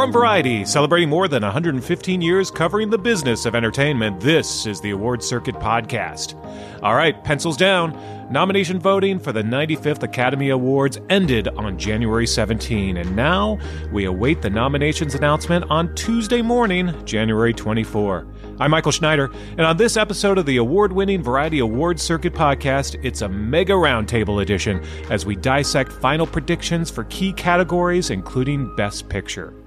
From Variety, celebrating more than 115 years covering the business of entertainment, this is the Award Circuit Podcast. All right, pencils down. Nomination voting for the 95th Academy Awards ended on January 17, and now we await the nominations announcement on Tuesday morning, January 24. I'm Michael Schneider, and on this episode of the award winning Variety Awards Circuit podcast, it's a mega roundtable edition as we dissect final predictions for key categories, including Best Picture.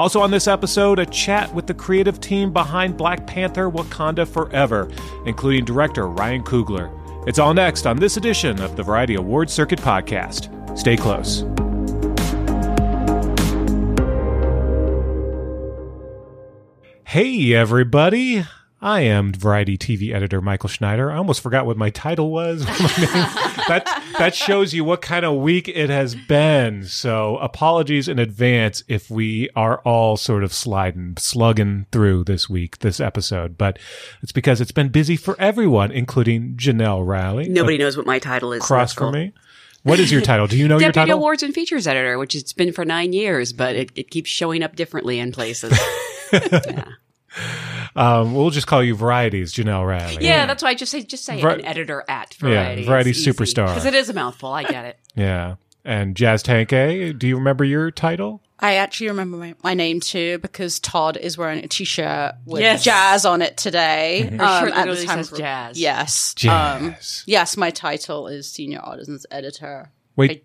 Also, on this episode, a chat with the creative team behind Black Panther Wakanda Forever, including director Ryan Coogler. It's all next on this edition of the Variety Award Circuit podcast. Stay close. Hey, everybody. I am Variety TV editor Michael Schneider. I almost forgot what my title was. that that shows you what kind of week it has been. So apologies in advance if we are all sort of sliding, slugging through this week, this episode. But it's because it's been busy for everyone, including Janelle Riley. Nobody knows what my title is. Cross for me. What is your title? Do you know Deputy your title? Deputy Awards and Features Editor, which it's been for nine years, but it, it keeps showing up differently in places. yeah. Um, we'll just call you Varieties, Janelle Riley. Yeah, that's why I just say just say Var- an editor at Yeah, Variety. Variety superstar. Because it is a mouthful. I get it. Yeah. And Jazz Tangcay, do you remember your title? I actually remember my, my name too because Todd is wearing a t-shirt with Yes. jazz on it today. Her shirt literally says of- jazz. Yes. Um, Jazz. yes, my title is Senior Artisans Editor. Wait,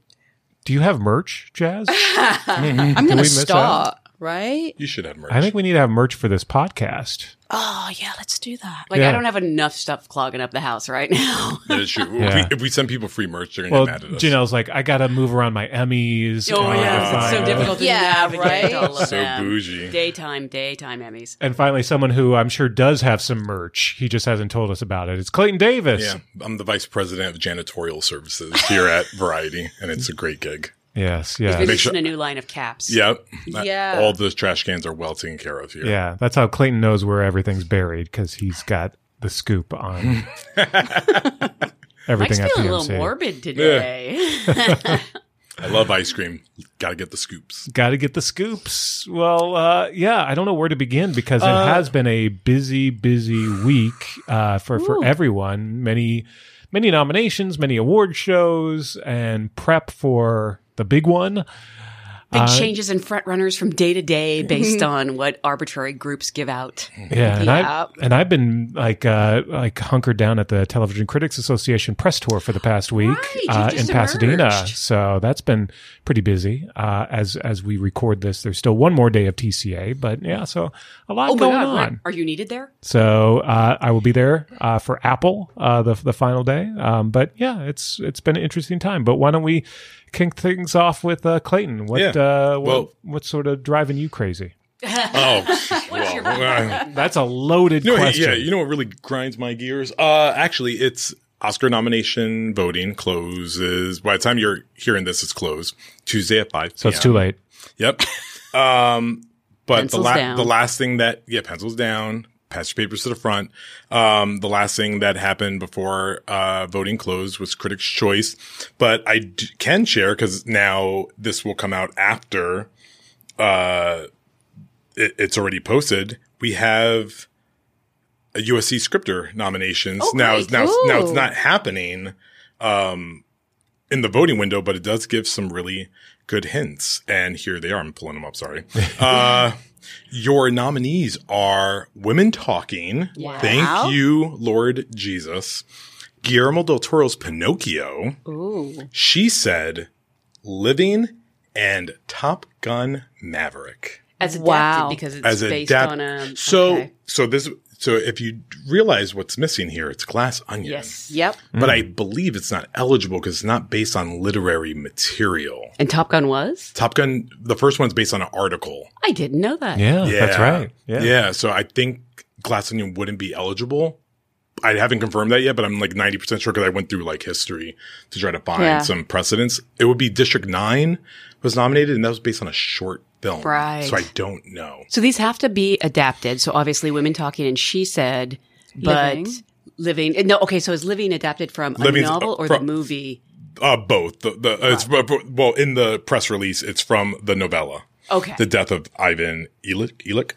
do you have merch, Jazz? I'm going we to miss start, right? You should have merch. I think we need to have merch for this podcast. Oh, yeah, let's do that. Like Yeah. I don't have enough stuff clogging up the house right now. that is true. Yeah. If, we, if we send people free merch, they're gonna Well, get mad at us. Janelle's like, I got to move around my Emmys. oh and yeah, it's so find- difficult to Yeah, navigate right? all of So them. bougie. Daytime, daytime Emmys. And finally, someone who I'm sure does have some merch. He just hasn't told us about it. It's Clayton Davis. Yeah, I'm the vice president of janitorial services here at Variety, and it's a great gig. Yes. Yeah. releasing sure- a new line of caps. Yep. Yeah. All those trash cans are well taken care of here. Yeah. That's how Clayton knows where everything's buried because he's got the scoop on Mike's everything at feeling a little morbid today. I love ice cream. Got to get the scoops. Got to get the scoops. Well, uh, yeah, I don't know where to begin because it Uh, has been a busy, busy week uh, for for everyone. Many, many nominations, many award shows, and prep for the big one. Big Uh, changes in front runners from day to day based on what arbitrary groups give out. Yeah, and I and I've been like uh, like hunkered down at the Television Critics Association press tour for the past week Right, uh, in Pasadena. So that's been pretty busy. Uh, as as we record this, there's still one more day of TCA, but yeah, so a lot Oh going god, on. what? are you needed there? So uh, I will be there uh, for Apple uh, the the final day. Um, but yeah, it's it's been an interesting time. But why don't we kick things off with uh, Clayton? What Yeah. uh, what, Well- what's sort of driving you crazy? Oh, well, uh, That's a loaded you know, question. yeah. You know what really grinds my gears? Uh, actually, it's Oscar nomination voting closes. By the time you're hearing this, it's closed Tuesday at five. so it's too late. Yep. Um, but Pencils the, la- down. the last thing that, yeah, pencils down, pass your papers to the front. Um, the last thing that happened before, uh, voting closed was Critics' Choice. But I d- can share because now this will come out after, uh, it, it's already posted. We have a USC scripter nominations. Oh, now, great. now, now it's not happening, um, in the voting window, but it does give some really good hints. And here they are. I'm pulling them up. Sorry. uh, your nominees are Women Talking. Wow. Thank you, Lord Jesus. Guillermo del Toro's Pinocchio. Ooh. She said Living and Top Gun Maverick. As adapted Wow. because it's As a based dap- on a so okay. so this so if you realize what's missing here, it's Glass Onion. Yes. Yep. But I mm. believe it's not eligible because it's not based on literary material. And Top Gun was? Top Gun, the first one's based on an article. I didn't know that. Yeah, that's right. Yeah. Yeah. So I think Glass Onion wouldn't be eligible. I haven't confirmed that yet, but I'm like 90% sure because I went through like history to try to find Yeah. some precedents. It would be District 9 was nominated and that was based on a short film. Right. So I don't know. So these have to be adapted. So obviously, women talking and she said, but Living. living. No, okay. So is living adapted from Living's, a novel uh, or from- the movie? Uh, both. The, the, uh, it's, well, in the press release, it's from the novella. Okay. The Death of Ivan Ilik, Ilik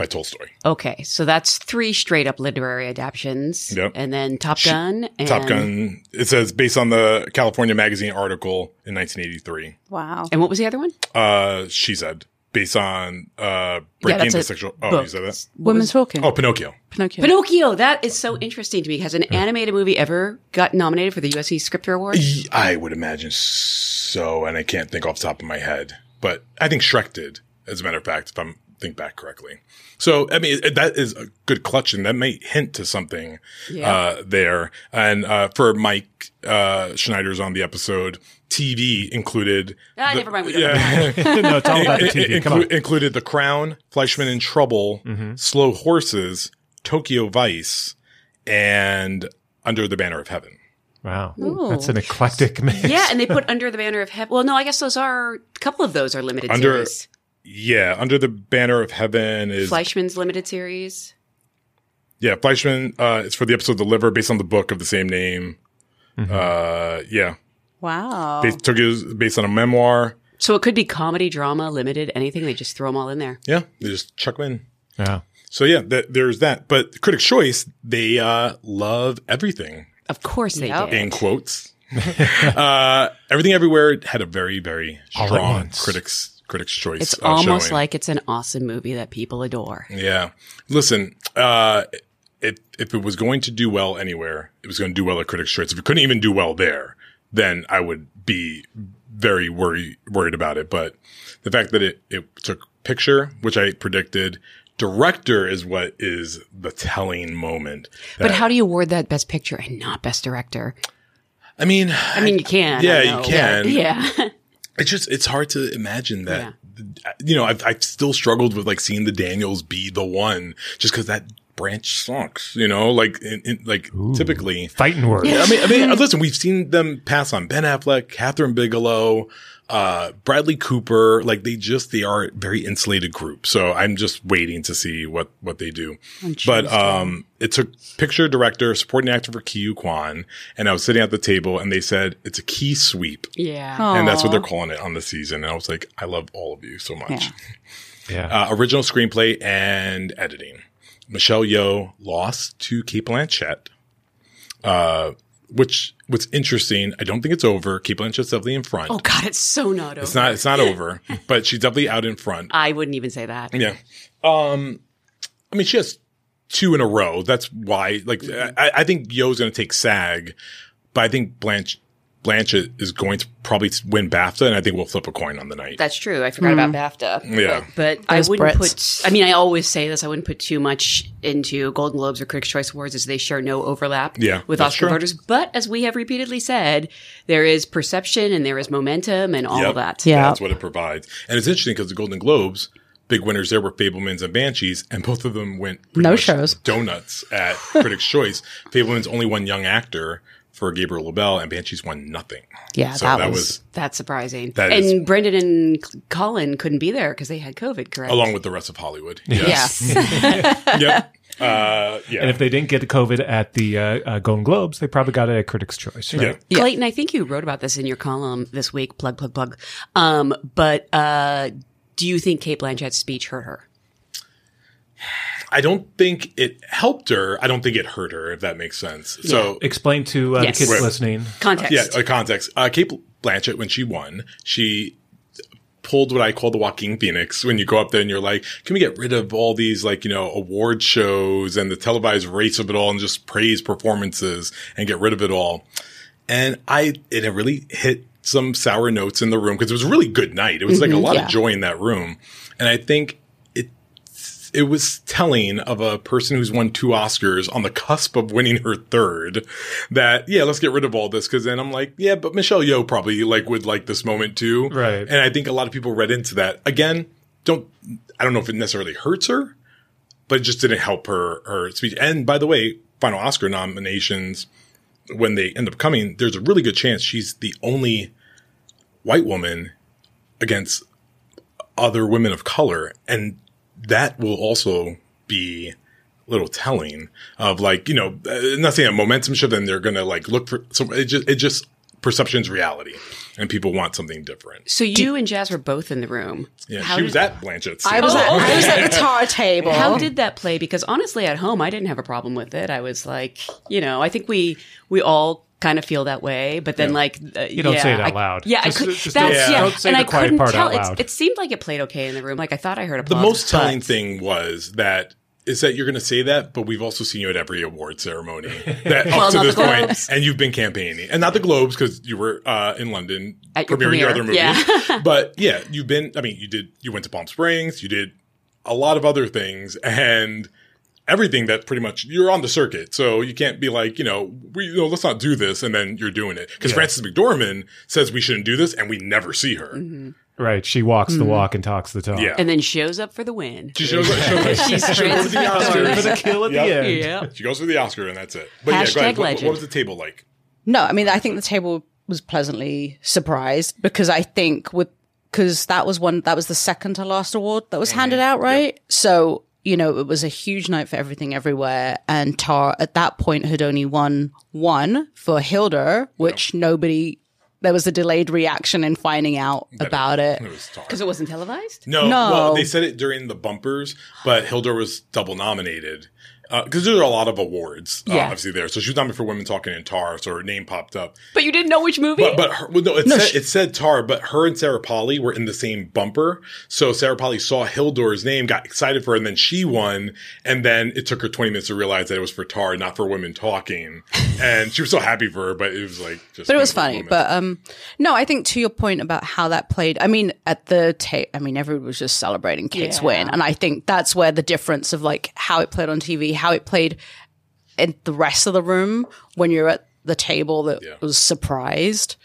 by Tolstoy. Okay, so that's three straight up literary adaptations. Yep. And then Top Gun. And Top Gun. It says based on the California Magazine article in 1983. Wow. And what was the other one? Uh, she said based on uh breaking that's the sexual. Oh, book. you said that. Women talking. Oh, Pinocchio. Pinocchio. Pinocchio. That is so interesting to me. Has an animated movie ever got nominated for the USC Scripter Award? i would imagine so, and I can't think off the top of my head, but I think Shrek did, as a matter of fact, if I'm think back correctly. So, I mean, that is a good clutch, and that may hint to something Yeah. uh, there. And uh, for Mike uh, Schneider's on the episode, TV included. Ah, the- never mind. We don't yeah. no, it's all about the It- TV. it Come on. inclu- included The Crown, Fleishman in Trouble, Slow Horses, Tokyo Vice, and Under the Banner of Heaven. Wow, that's an eclectic mix. yeah, and they put Under the Banner of Heaven. Well, no, I guess those are a couple of those are limited Under- series. Yeah, Under the Banner of Heaven is Fleishman's limited series. yeah Fleishman. Uh, it's for the episode "The Liver," based on the book of the same name. Uh, yeah, Wow. based, Tokyo is based on a memoir. So it could be comedy, drama, limited, anything. They just throw them all in there. Yeah, they just chuck them in. yeah. So yeah, th- there's that. But Critics' Choice, they uh, love everything. Of course they Yep. did. in quotes. uh, everything everywhere had a very, very strong critics critics choice. It's uh, almost showing. like it's an awesome movie that people adore. yeah. Listen, uh, if if it was going to do well anywhere, it was going to do well at critics choice. If it couldn't even do well there, then I would be very worried worried about it. But the fact that it it took picture, which I predicted. Director is what is the telling moment. But how do you award that Best Picture and not Best Director? I mean, I mean, you can. Yeah, you can. Yeah. It's just it's hard to imagine that. You know, I've I've still struggled with like seeing the Daniels be the one just because that branch sucks. You know, like in, in, like typically. Fighting words. I mean, I mean, listen, we've seen them pass on Ben Affleck, Kathryn Bigelow, uh, Bradley Cooper. Like they just they are a very insulated group. So I'm just waiting to see what what they do. But um, it took picture, director, supporting actor for Ke Huy Quan, and I was sitting at the table, and they said it's a key sweep yeah. and that's what they're calling it on the season. And I was like, I love all of you so much. Yeah. Yeah. Uh, original screenplay and editing. Michelle Yeoh lost to Cate Blanchett, uh, which what's interesting. I don't think it's over. Cate Blanchett's definitely in front. Oh God, it's so not over. It's not. It's not over, but she's definitely out in front. I wouldn't even say that. Yeah. Um, I mean, she has two in a row. That's why. Like, I, I think Yeoh's going to take SAG, but I think Blanche Blanchett is going to probably win BAFTA, and I think we'll flip a coin on the night. That's true. I forgot about hmm. BAFTA. Yeah. But, but I wouldn't Brits. put, I mean, I always say this, I wouldn't put too much into Golden Globes or Critics' Choice Awards as they share no overlap Yeah, with that's Oscar true. voters. But as we have repeatedly said, there is perception and there is momentum and all Yep. of that. Yeah. That's what it provides. And it's interesting because the Golden Globes, big winners there were Fabelmans and Banshees, and both of them went No much shows. donuts at Critics' Choice. Fabelmans only won Young Actor for Gabriel LaBelle, and Banshees won nothing. Yeah, so that that, was- was, That's surprising. That and is- Brendan and Colin couldn't be there because they had COVID, correct? along with the rest of Hollywood. Yes. yep. Uh, yeah. And if they didn't get the COVID at the uh, uh, Golden Globes, they probably got it at Critics' Choice, right? yeah. Clayton, I think you wrote about this in your column this week. Plug, plug, plug. Um, but uh, do you think Cate Blanchett's speech hurt her? I don't think it helped her. I don't think it hurt her, if that makes sense. So Explain to uh, Yes. the kids Right. listening. Context. Yeah, uh, context. Uh, Cate Blanchett, when she won, she pulled what I call the Joaquin Phoenix. When you go up there and you're like, can we get rid of all these like, you know, award shows and the televised race of it all and just praise performances and get rid of it all? And I, it really hit some sour notes in the room because it was a really good night. It was like a lot yeah. of joy in that room. And I think it, it was telling of a person who's won two Oscars on the cusp of winning her third that, yeah, let's get rid of all this. Cause then I'm like, yeah, but Michelle Yeoh probably like would like this moment too. Right. And I think a lot of people read into that. Again, don't, I don't know if it necessarily hurts her, but it just didn't help her, her speech. And by the way, final Oscar nominations, when they end up coming, there's a really good chance she's the only white woman against other women of color. And that will also be a little telling of like, you know, uh, nothing not saying a momentum shift and they're going to like look for some, it just, it just, perception's reality and people want something different. So you and Jazz were both in the room. Yeah. How she did- was at Blanchett's. I was, Oh, at, I was at the tar table. How did that play? Because honestly, at home, I didn't have a problem with it. I was like, you know, I think we we all kind of feel that way. But then, like, uh, You don't yeah, say it out I- loud. Yeah, Just- I could. just that's don't- yeah, don't say and the I quiet couldn't part tell. out It's- It seemed like it played okay in the room. Like I thought I heard a. the applause. most telling but- thing was that is that you're going to say that, but we've also seen you at every award ceremony that Well, up to this the point, Globes. and you've been campaigning, and not the Globes because you were uh, in London At your premiering your other premiere, movies. yeah. but yeah, you've been. I mean, you did. You went to Palm Springs. You did a lot of other things, and everything that pretty much you're on the circuit. So you can't be like, you know, we you know, let's not do this, and then you're doing it because Yeah. Frances McDormand says we shouldn't do this, and we never see her. Mm-hmm. Right. She walks the mm-hmm. walk and talks the talk. Yeah. and then shows up for the win. She shows, shows, She's she goes for the Oscar. For the kill at Yep. the end. Yeah. She goes for the Oscar, and that's it. But yeah, Hashtag go ahead. What, legend. what was the table like? No, I mean, I think the table was pleasantly surprised because I think with, because that was one, that was the second to last award that was mm-hmm. handed out, right? So, you know, it was a huge night for everything everywhere. And Tar at that point had only won one for Hildur, which nobody, there was a delayed reaction in finding out about it. It was Because it wasn't televised. No, No. well, they said it during the bumpers, but Hildur was double nominated. Because there are a lot of awards, uh, Yeah. obviously, there. So she was nominated for Women Talking in Tar, so her name popped up. But you didn't know which movie. But, but her, well, no, it, said, it said Tar, but her and Sarah Polley were in the same bumper. So Sarah Polley saw Hildur's name, got excited for her, and then she won. And then it took her 20 minutes to realize that it was for Tar, not for Women Talking. and she was so happy for her, but it was like just. But it was funny. moments. But um, no, I think to your point about how that played. I mean, at the tape, I mean, everyone was just celebrating Cate's Yeah. win, and I think that's where the difference of like how it played on TV, how it played in the rest of the room when you're at the table that Yeah. was surprised,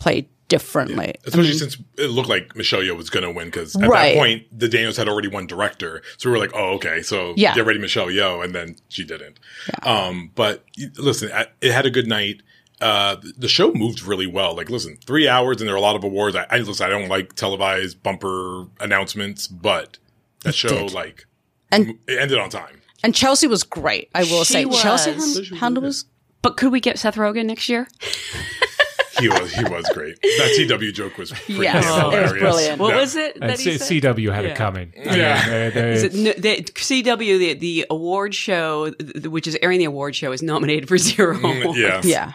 played differently. Especially since it looked like Michelle Yeoh was going to win because at Right. that point the Daniels had already won director, so we were like, "Oh, okay, so Yeah. get ready, Michelle Yeoh," and then she didn't. Um, but listen, I- it had a good night. Uh, the show moved really well. Like, listen, three hours and there are a lot of awards. I, I listen, I don't like televised bumper announcements, but that show did. like And- it ended on time. And Chelsea was great. I will She say, Chelsea was. hand- handle was But could we get Seth Rogen next year? He was he was great. That CW joke was pretty Yes, damn it was brilliant. What Yeah. was it And that he C- said? CW had Yeah. it coming. I Yeah. mean, they- they- Is it, no, the, CW, the, the award show, th- which is airing the award show, is nominated for zero. Mm, yeah. yeah.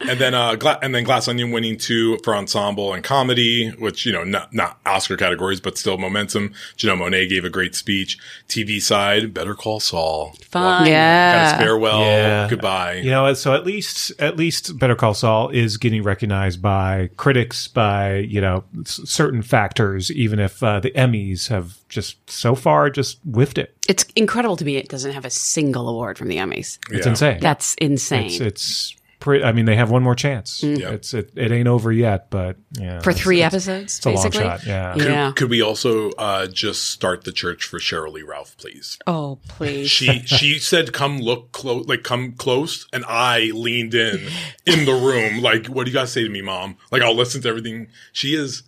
And then, uh, Gla- and then Glass Onion winning two for ensemble and comedy, which, you know, not, not Oscar categories, but still momentum. Janelle Monáe gave a great speech. TV side, Better Call Saul. Fine. Yeah. Got farewell. Yeah. Goodbye. You know, so at least at least Better Call Saul is getting recognized by critics, by you know s- certain factors, even if uh, the Emmys have just so far just whiffed it. It's incredible to me it doesn't have a single award from the Emmys. It's insane. That's insane. It's it's. Pre- I mean, they have one more chance. Yeah. It's it, it ain't over yet, but yeah, for three it's- episodes, It's a long basically. shot. Yeah. Could, Yeah. could we also, uh, just start the church for Sheryl Lee Ralph, please? Oh, please. She, she said, come look close, like come close. And I leaned in, in the room. Like, what do you guys say to me, mom? Like, I'll listen to everything. She is,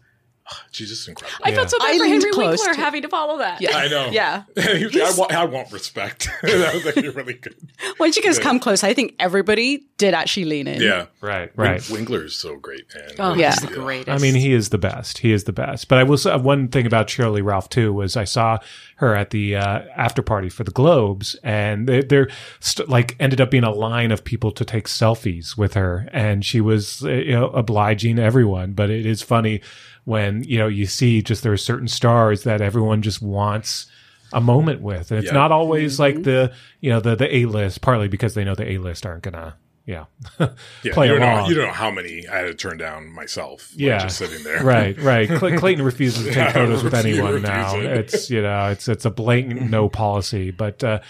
she's just incredible. I felt so bad I for leaned Henry Winkler to- having to follow that. Yeah. I know. Yeah. He I, want, I want respect. that was actually really good. Once you guys come close, I think everybody did actually lean in. Yeah. Right. Right. is so great, man. Oh, Yeah. he's the greatest. I mean, he is the best. He is the best. But I will say one thing about Sheryl Lee Ralph too was I saw her at the uh, after party for the Globes, and they, they're st- like ended up being a line of people to take selfies with her, and she was uh, you know obliging everyone. But it is funny when you know you see just there are certain stars that everyone just wants a moment with, and it's Yeah. not always like the you know the the A list, partly because they know the A list aren't gonna yeah, Yeah, play you don't, know, along. you don't know how many I had to turn down myself. like, yeah, just sitting there. Right, right. Cl- Clayton refuses to take Yeah, photos with refuse- anyone now. refusing. It's you know, it's it's a blatant no policy. But uh,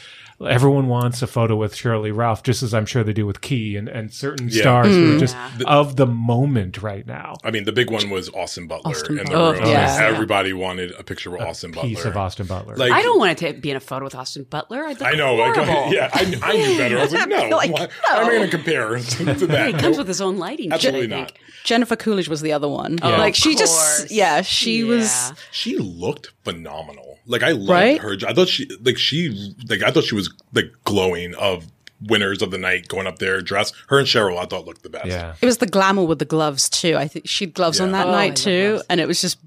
everyone wants a photo with Sheryl Lee Ralph, just as I'm sure they do with Key and and certain Yeah. stars who are Mm. just Yeah. of the moment right now. I mean, the big one was Austin Butler Austin in the Butler. room. Oh, yeah. Everybody wanted a picture with Austin Butler. Piece of Austin Butler. Like, I don't want to be in a photo with Austin Butler. I'd look I know. Like, horrible. yeah, I, I knew better. I was like, no. Like, why, why am I going to compare to He that? comes with his own lighting. Absolutely kit, not. Jennifer Coolidge was the other one. Oh, like of she course. just, yeah, she was. She looked phenomenal. Like I loved Right? her. I thought she like she like I thought she was like glowing of winners of the night going up there dressed. Her and Sheryl I thought looked the best. yeah. It was the glamour with the gloves too. I think she had gloves on that Oh, night love too, and it was just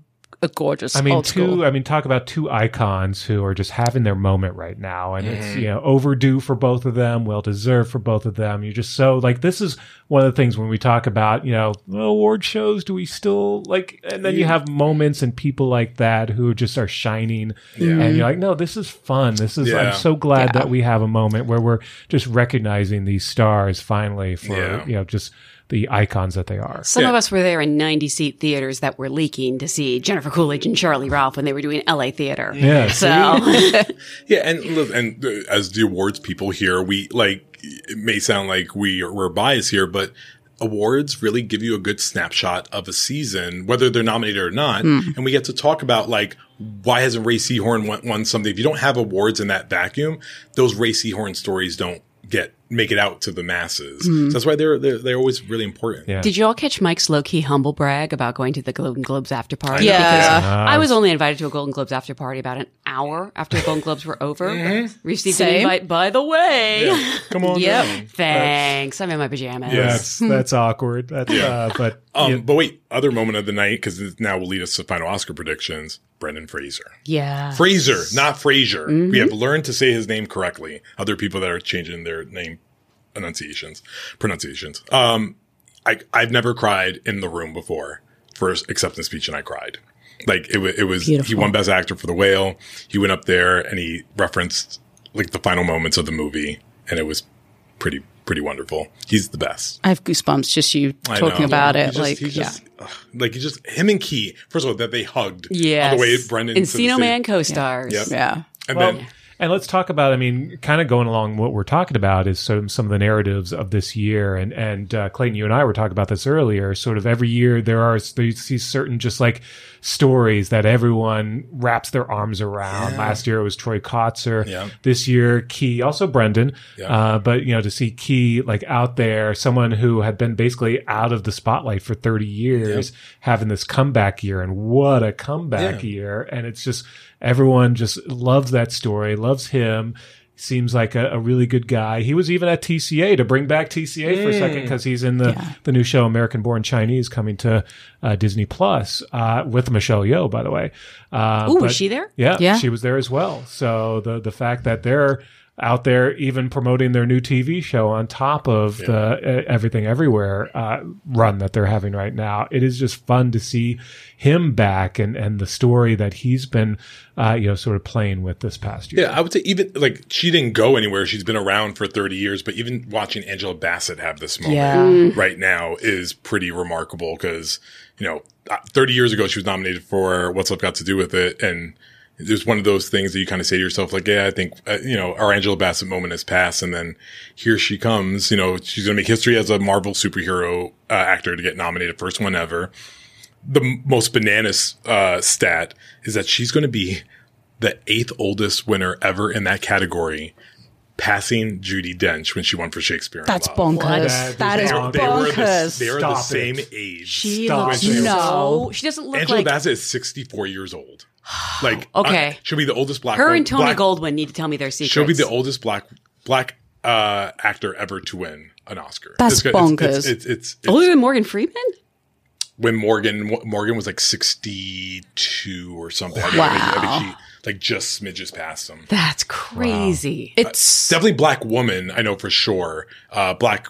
a gorgeous. I mean, old two. school. I mean, talk about two icons who are just having their moment right now, and Mm-hmm. it's you know overdue for both of them, well deserved for both of them. You're just so like this is one of the things when we talk about you know award shows. Do we still like? And then you have moments and people like that who just are shining, and you're like, no, this is fun. This is. Yeah. I'm so glad Yeah. that we have a moment where we're just recognizing these stars finally for Yeah. you know just the icons that they are. Some Yeah. of us were there in 90 seat theaters that were leaking to see Jennifer Coolidge and Sheryl Lee Ralph when they were doing LA theater. Yeah, So, Yeah, and and uh, as the awards people here, we like it may sound like we are, we're biased here, but awards really give you a good snapshot of a season, whether they're nominated or not, and we get to talk about like why hasn't Rhea Seehorn won, won something? If you don't have awards in that vacuum, those Rhea Seehorn stories don't get make it out to the masses. So that's why they're, they're they're always really important. Yeah. did you all catch Mike's low key humble brag about going to the Golden Globes after party? Yeah. Because Yeah. I was only invited to a Golden Globes after party about an hour after the Golden Globes were over. Received an invite, by the way. Come on, Yep. down. Thanks. I'm in my pajamas. Yeah. That's that's awkward. That's uh, but Um, yeah. but wait, other moment of the night because now will lead us to final Oscar predictions. Brendan Fraser. Yeah. Fraser, not Fraser. Mm-hmm. We have learned to say his name correctly. Other people that are changing their name pronunciations, pronunciations. Um, I, I've never cried in the room before for acceptance speech and I cried. Like it, wa- it was, he won best actor for the whale. He went up there and he referenced like the final moments of the movie and it was pretty, pretty wonderful. He's the best. I have goosebumps just you talking about He it. just- like, he yeah. just, ugh, like he just him and Key. First of all, that they hugged. Yeah, On the way Brendan. to the Encino. Man co-stars. Yep. Yeah. And Well, then and let's talk about. I mean, kind of going along what we're talking about is of some of the narratives of this year, and and uh, Clayton, you and I were talking about this earlier. Sort of every year there are you see certain just like stories that everyone wraps their arms around. Last year it was Troy Kotsur. Yeah. This year Key, also Brendan. Yeah. Uh, but you know to see Key like out there, someone who had been basically out of the spotlight for 30 years, having this comeback year, and what a comeback Yeah. year! And it's just everyone just loves that story, loves him. Seems like a, a really good guy. He was even at TCA to bring back TCA for a second because he's in the, the new show American Born Chinese coming to uh, Disney Plus uh, with Michelle Yeoh, by the way. Uh, but- was she there? Yeah, Yeah. she was there as well. So the the fact that they're out there even promoting their new TV show on top of the uh, Everything Everywhere uh, run that they're having right now, it is just fun to see him back and and the story that he's been uh, you know sort of playing with this past year. Yeah, I would say even like she didn't go anywhere. She's been around for 30 years, but even watching Angela Bassett have this moment Yeah. right now is pretty remarkable because, you know, uh, 30 years ago she was nominated for What's Love Got to Do with It. And there's one of those things that you kind of say to yourself, like, yeah, I think, uh, you know, our Angela Bassett moment has passed. And then here she comes, you know, she's going to make history as a Marvel superhero uh, actor to get nominated, first one ever the m- most bananas uh, stat is that she's going to be the eighth oldest winner ever in that category, passing Judi Dench when she won for Shakespeare. That's Love. bonkers. That That is is bonkers. They were the, they are the same it. age. She Stop looks it. so. She doesn't look Angela like Bassett is 64 years old. Like, Okay. uh, she'll be the oldest black. her and Tony black, Goldwyn need to tell me their secrets. She'll be the oldest black black uh, actor ever to win an Oscar. That's It's good. It's- bonkers. It's, it's, it's, it's, older than Morgan Freeman. when Morgan Morgan was like 62 or something. Wow. I think, I think she like just smidges past him. That's crazy. It's Definitely black woman, I know for sure. Uh, black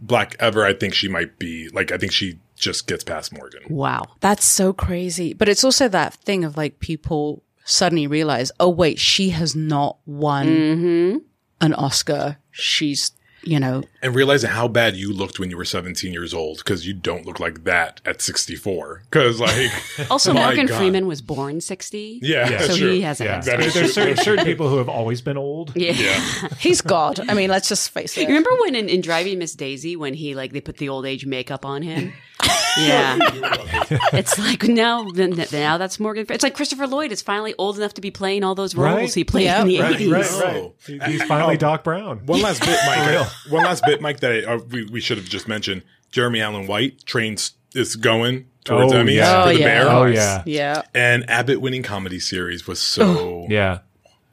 black ever, I think she might be like I think she just gets past Morgan. wow. that's so crazy. But it's also that thing of like people suddenly realize, oh wait, she has not won Mm-hmm. an Oscar. She's you know, and realizing how bad you looked when you were 17 years old because you don't look like that at 64. Because like, Also, My Morgan God. Freeman was born 60. yeah, Yeah. So sure. he has a Yeah, head That there's certain, certain people who have always been old. Yeah. Yeah, he's God. I mean, let's just face it. You remember when in, in Driving Miss Daisy when he like they put the old age makeup on him? Yeah, it's like now now that's Morgan. It's like Christopher Lloyd is finally old enough to be playing all those roles Right. he played Yeah. in the eighties. right, right. Oh. He- He's finally Doc Brown. One last bit, Mike. one last bit, Mike. That I, uh, we, we should have just mentioned. Jeremy Allen White trains is going towards Oh, Emmys yeah. for Oh, the yeah. Bear. Oh, yeah. Yeah. And Abbott winning comedy series was so Yeah.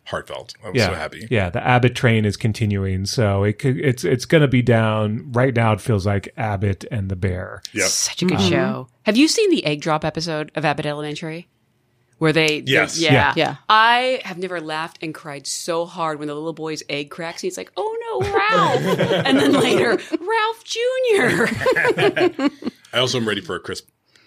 Heartfelt. I was Yeah. so happy. Yeah, the Abbott train is continuing, so it could, it's it's going to be down right now. It feels like Abbott and the Bear. Yep. Such a good show. Have you seen the egg drop episode of Abbott Elementary? Where they, they- Yes. yeah. Yeah. Yeah. I have never laughed and cried so hard when the little boy's egg cracks. And he's like, "Oh no, Ralph!" and then later, Ralph Junior. I also am ready for a Chris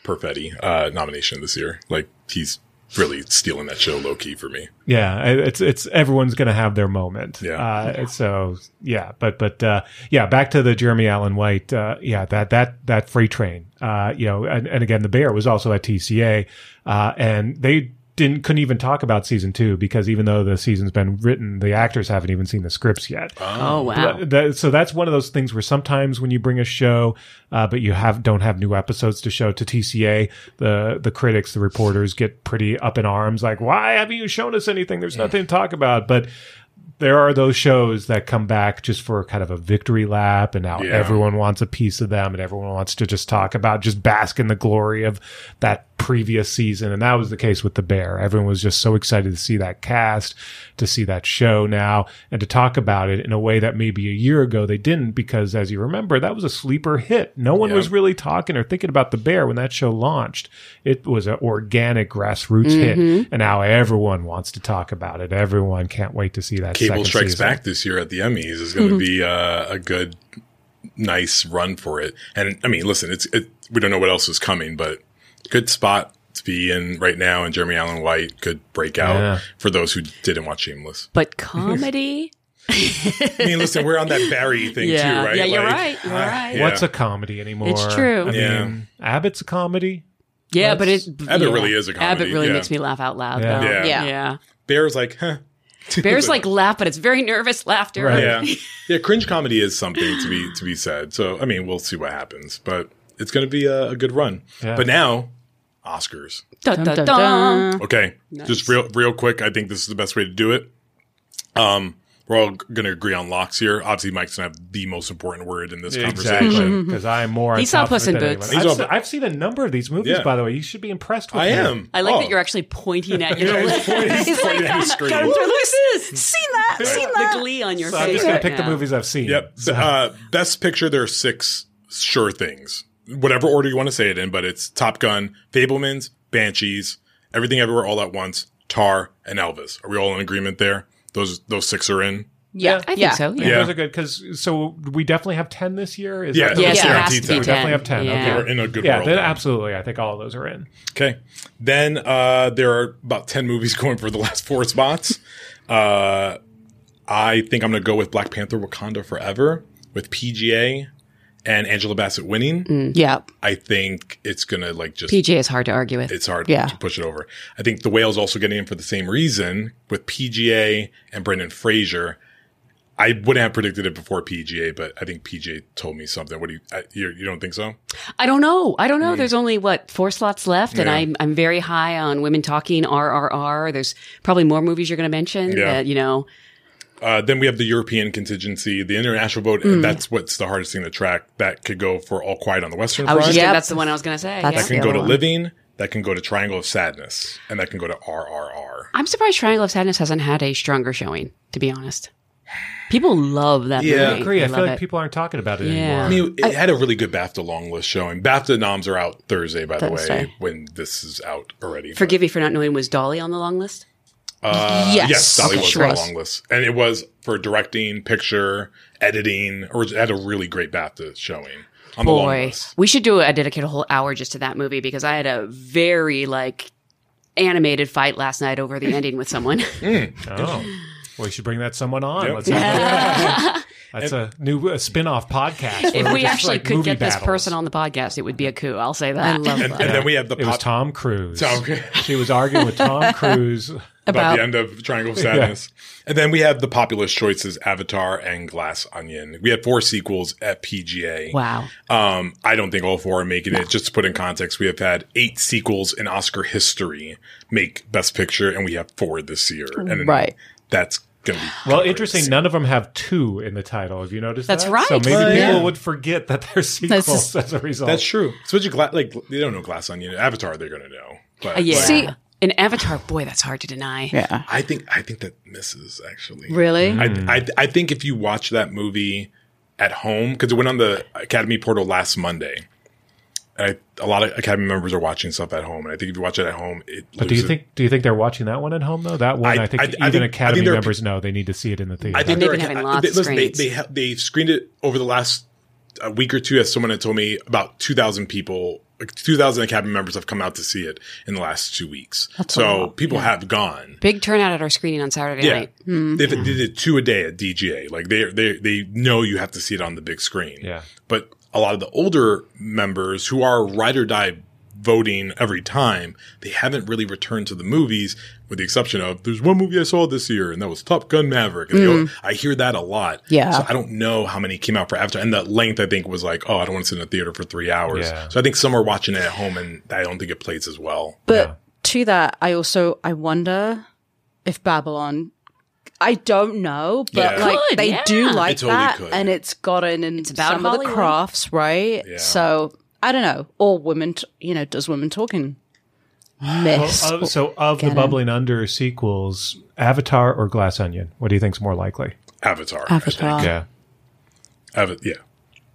Perfetti uh, nomination this year. Like he's really stealing that show low key for me. Yeah, it's it's everyone's going to have their moment. Yeah. Uh, so yeah, but but uh, yeah, back to the Jeremy Allen White. Uh, yeah, that that that freight train. Uh, you know, and, and again, the Bear was also at TCA, uh, and they didn't couldn't even talk about season two because even though the season's been written, the actors haven't even seen the scripts yet. oh wow. That- that- so that's one of those things where sometimes when you bring a show, uh, but you have don't have new episodes to show to TCA, the the critics, the reporters get pretty up in arms, like, "Why haven't you shown us anything? There's nothing to talk about." But there are those shows that come back just for kind of a victory lap, and now Yeah. everyone wants a piece of them, and everyone wants to just talk about, just bask in the glory of that previous season. And that was the case with The Bear. Everyone was just so excited to see that cast, to see that show now, and to talk about it in a way that maybe a year ago they didn't, because as you remember, that was a sleeper hit. No one Yeah. was really talking or thinking about The Bear when that show launched. It was an organic grassroots hit, and now everyone wants to talk about it. Everyone can't wait to see that. Cable Strikes season. Back this year at the Emmys is going to be uh, a good, nice run for it. And I mean, listen, it's it, we don't know what else is coming, but good spot to be in right now. And Jeremy Allen White could break out Yeah. for those who didn't watch Shameless. but comedy. I mean, listen, we're on that Barry thing Yeah. too, right? Yeah, you're Like, right. You're right. yeah. What's a comedy anymore? It's true. I Yeah. mean, Abbott's a comedy. Yeah, but it Abbott yeah. really is a comedy, Abbott really yeah. makes me laugh out loud. Yeah. Yeah. Yeah. yeah. Bear's like, huh? Bears like laugh, but it's very nervous laughter. Right. Yeah, yeah. Cringe comedy is something to be to be said. So I mean, we'll see what happens, but it's going to be a, a good run. Yeah. But now, Oscars. Dun, dun, Dun, dun. dun. Okay, just real real quick. I think this is the best way to do it. Um, we're all going to agree on locks here. Obviously, Mike's going to have the most important word in this Exactly, conversation. because I am more. on He saw top Puss in Boots. I've, all- se- I've seen a number of these movies, Yeah. by the way. You should be impressed with I me. am. I like Oh. that you're actually pointing at your Yeah, he's pointing, he's pointing at his screen. Look at this. Seen that? Seen that? The glee on your So I'm just going to pick the movies I've seen. Yep. So- Uh, best picture. There are six sure things. Whatever order you want to say it in, but it's Top Gun, Fabelmans, Banshees, Everything Everywhere All at Once, Tar, and Elvis. Are we all in agreement there? Those those six are in. Yeah. I think yeah. so. Yeah, Yeah. those are good because so we definitely have ten this year. Is Yeah, that the Yes, Yeah. guaranteed has ten. We definitely have 10, Yeah. okay. We're in a good yeah, world. then absolutely. I think all of those are in. Okay. Then uh, there are about 10 movies going for the last four spots. Uh, I think I'm going to go with Black Panther Wakanda Forever with PGA and Angela Bassett winning. Mm. Yeah. I think it's going to like just. PGA is hard to argue with. It's hard Yeah. to push it over. I think the whale's also getting in for the same reason with PGA and Brendan Fraser. I wouldn't have predicted it before PGA, but I think PGA told me something. What do you, I, you, you don't think so? I don't know. I don't know. Hmm. There's only what four slots left, and I'm I'm very high on women talking RRR. There's probably more movies you're going to mention Yeah. that you know. Uh, then we have the European contingency, the international vote. And That's what's the hardest thing to track. That could go for All Quiet on the Western I was Front. just Yep. that's the one I was going to say. That's that can go to one. Living. That can go to Triangle of Sadness, and that can go to RRR. I'm surprised Triangle of Sadness hasn't had a stronger showing. To be honest, people love that Yeah. movie. I I agree. They I feel like it. people aren't talking about it Yeah. anymore. I mean, it had a really good BAFTA long list showing. BAFTA noms are out Thursday, by the way, when this is out already. Forgive me for not knowing. Was Dolly on the long list? Uh, Yes. yes, Dolly Okay, was she on the long list, and it was for directing, picture, editing, or it had a really great BAFTA showing on the long Boy, list. we should do a dedicate a whole hour just to that movie because I had a very like animated fight last night over the ending with someone. Oh, well, you should bring that someone on. Yep. Let's have That's a new uh, spin-off podcast. If we actually like, could movie get this person on the podcast, it would be a coup. I'll say that. I love and, that. and then we have the It was Tom Cruise. Tom Cruise. She was arguing with Tom Cruise. about, About- the end of Triangle of Sadness. And then we have the populist choices Avatar and Glass Onion. We had four sequels at PGA. Wow. Um, I don't think all four are making it. Just to put in context, we have had eight sequels in Oscar history make Best Picture, and we have four this year. And Right. That's going Well, interesting. None of them have two in the title. Have you noticed That's that? right. So maybe Oh, people yeah. would forget that they're sequels just- as a result. That's true. Especially gla- like they don't know Glass Onion. Avatar, they're going to know. But Uh, yeah. like, See- An Avatar, boy, that's hard to deny. Yeah. I think I think that misses actually. Really? I, I I think if you watch that movie at home because it went on the Academy portal last Monday, and I, a lot of Academy members are watching stuff at home, and I think if you watch it at home, it. But do you think do you think they're watching that one at home though? That one, I- I, think I- I even think- Academy think members know they need to see it in the theater. I think They've they're been having uh, lots they, of listen, they screens. they have they've screened it over the last a week or two. As someone had told me, about two thousand people, like two thousand Academy members have come out to see it in the last two weeks. so people have gone. Big turnout at our screening on Saturday Yeah, night. they they did two a day at DGA. Like they they they know you have to see it on the big screen. Yeah. but a lot of the older members who are ride or die voting every time, they haven't really returned to the movies, with the exception of there's one movie I saw this year, and that was Top Gun Maverick. And they go- mm. I hear that a lot. Yeah. so I don't know how many came out for Avatar, and the length I think was like, oh, I don't want to sit in a theater for three hours. Yeah. So I think some are watching it at home, and I don't think it plays as well. But to that, I also I wonder if Babylon. I don't know, but Yeah. like Could, they yeah. do like It totally that, could. and it's gotten in about some of the Hollywood. crafts, right? Yeah. So I don't know. Or women, t- you know, does women talking miss? Well, uh, so of the Get it. bubbling under sequels, Avatar or Glass Onion, what do you think's more likely? Avatar. I Avatar. think. Yeah. Ava- yeah.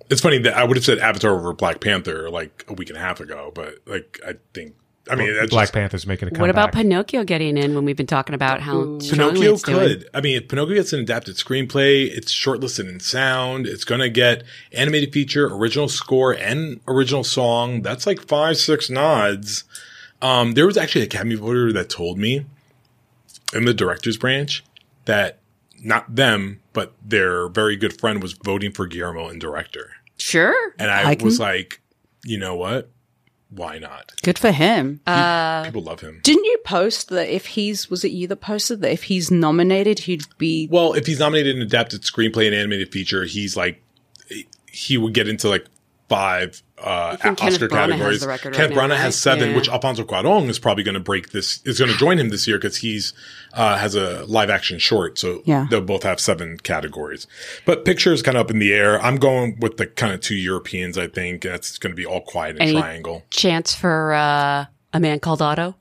It's funny that I would have said Avatar over Black Panther like a week and a half ago, but like I think I mean that's Black just- Panther's making a comeback. What about Pinocchio getting in when we've been talking about how strongly Pinocchio it's doing? could. I mean, if Pinocchio gets an adapted screenplay, it's shortlisted in sound. It's going to get animated feature, original score, and original song. That's like five, six nods. Um, there was actually a Academy voter that told me in the director's branch that not them, but their very good friend was voting for Guillermo in director. Sure. And I, I can- was like, you know what? Why not? Good for him. Uh, People love him. Didn't you post that if he's was it you that posted that if he's nominated he'd be Well, if he's nominated in adapted screenplay and animated feature, he's like he would get into like five uh, Kenneth Oscar has categories. right Kenneth Branagh right? has seven, Yeah. which Alfonso Cuarón is probably going to break this. Is going to join him this year because he's uh, has a live action short, so Yeah. they'll both have seven categories. But picture is kind of up in the air. I'm going with the kind of two Europeans. I think that's going to be all quiet and Any- triangle. Chance for uh, a man called Otto,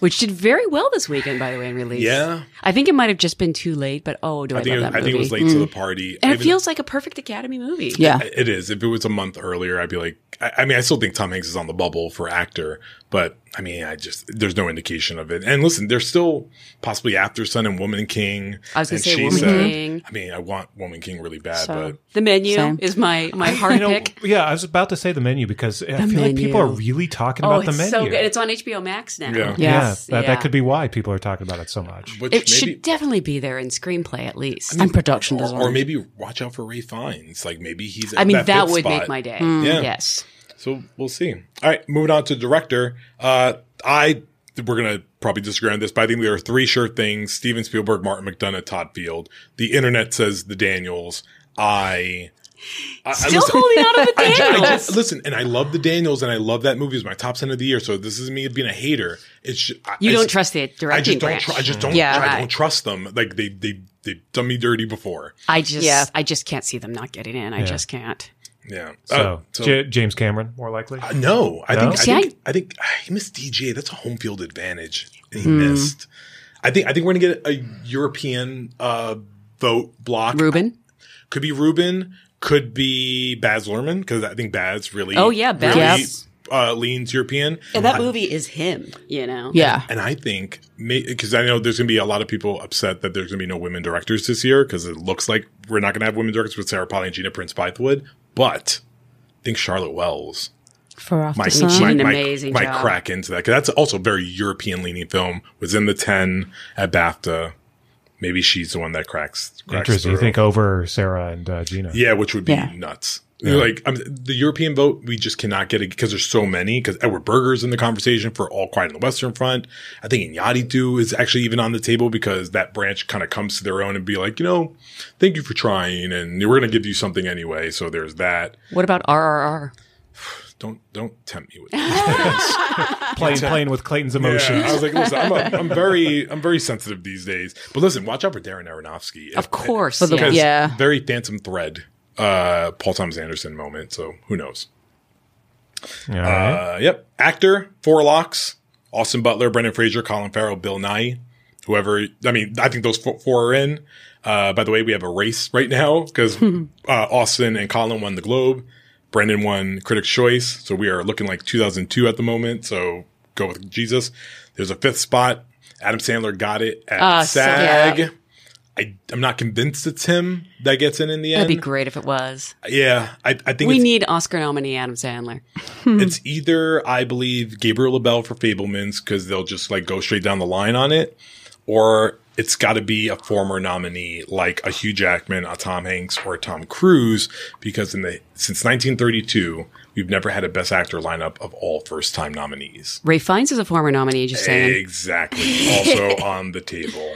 which did very well this weekend, by the way, in release. Yeah. I think it might have just been too late, but oh, do I, I think love it, that I think it was late to the mm. party. and it Even- feels like a perfect Academy movie. Yeah. It is. If it was a month earlier, I'd be like, I, I mean, I still think Tom Hanks is on the bubble for actor, but I mean, I just, there's no indication of it. And listen, there's still possibly After Sun and Woman King. I was gonna say Woman Said. King. I mean, I want Woman King really bad, So- but The menu Same. is my my heart You know, pick. yeah, I was about to say the menu because I feel like people are really talking Oh, about the it's menu. so good. It's on HBO Max now. Yeah. yeah, that, yeah. that could be why people are talking about it so much. which It maybe, should definitely be there in screenplay at least. and production or, design. or maybe watch out for Ralph Fiennes. Like maybe he's. I mean, that, fit would spot. make my day. Mm. Yeah. Yes. So we'll see. All right, moving on to director. Uh, I we're gonna probably disagree on this, but I think there are three sure things: Steven Spielberg, Martin McDonagh, Todd Field. The internet says the Daniels. I. I I Still listen- holding out on the I I Daniels. just- listen, and I love the Daniels, and I love that movie. It was my top ten of the year. So this is me being a hater. It's ju- I- You I don't just- trust the I directing just don't. Tr- I just don't. Yeah. I don't trust them. Like they they they've done me dirty before. I just, Yeah. I just can't see them not getting in. I just can't. Yeah. So, Uh, J- James Cameron, more likely. Uh, no, I No? think See, I I- think I think ah, he missed DGA. That's a home field advantage. He Hmm. missed. I think I think we're gonna get a European uh, vote block. Ruben. could be Ruben. Could be Baz Luhrmann because I think Baz really. Oh, yeah, Baz. really, Yep. uh, leans European. And that movie is him, you know? yeah. And I think, because I know there's going to be a lot of people upset that there's going to be no women directors this year because it looks like we're not going to have women directors with Sarah Polley and Gina Prince Bythewood. But I think Charlotte Wells For after might, sun. she might, did an amazing might job. crack into that because that's also a very European leaning film. Was in the ten at BAFTA. maybe she's the one that cracks. cracks Interesting. You think over Sarah and uh, Gina? Yeah, which would be Yeah. nuts. Like I mean, the European vote, we just cannot get it because there's so many. Because Edward Berger's in the conversation for All Quiet on the Western Front. I think Iñárritu too is actually even on the table because that branch kind of comes to their own and be like, you know, thank you for trying, and we're going to give you something anyway. So there's that. What about RRR? Don't don't tempt me with. Playing, playing with Clayton's emotions. Yeah, I was like, listen, I'm, a, I'm very, I'm very sensitive these days. But listen, watch out for Darren Aronofsky. Of course. Yeah. Yeah. very Phantom Thread, uh, Paul Thomas Anderson moment. So who knows? All right. Uh, yep. Actor, four locks, Austin Butler, Brendan Fraser, Colin Farrell, Bill Nighy, whoever. I mean, I think those four, four are in. Uh, by the way, we have a race right now because uh, Austin and Colin won the Globe. Brendan won Critics' Choice. So we are looking like 2002 at the moment. So go with Jesus. There's a fifth spot. Adam Sandler got it at Ah, so- SAG. yeah. I, I'm not convinced it's him that gets in in the end. That'd be great if it was. Yeah, I, I think We it's, need Oscar nominee Adam Sandler. it's either I believe Gabriel LaBelle for Fabelmans because they'll just like go straight down the line on it, or it's got to be a former nominee like a Hugh Jackman, a Tom Hanks, or a Tom Cruise because in the since 1932 we've never had a Best Actor lineup of all first time nominees. Ralph Fiennes is a former nominee, just saying. Exactly, also on the table.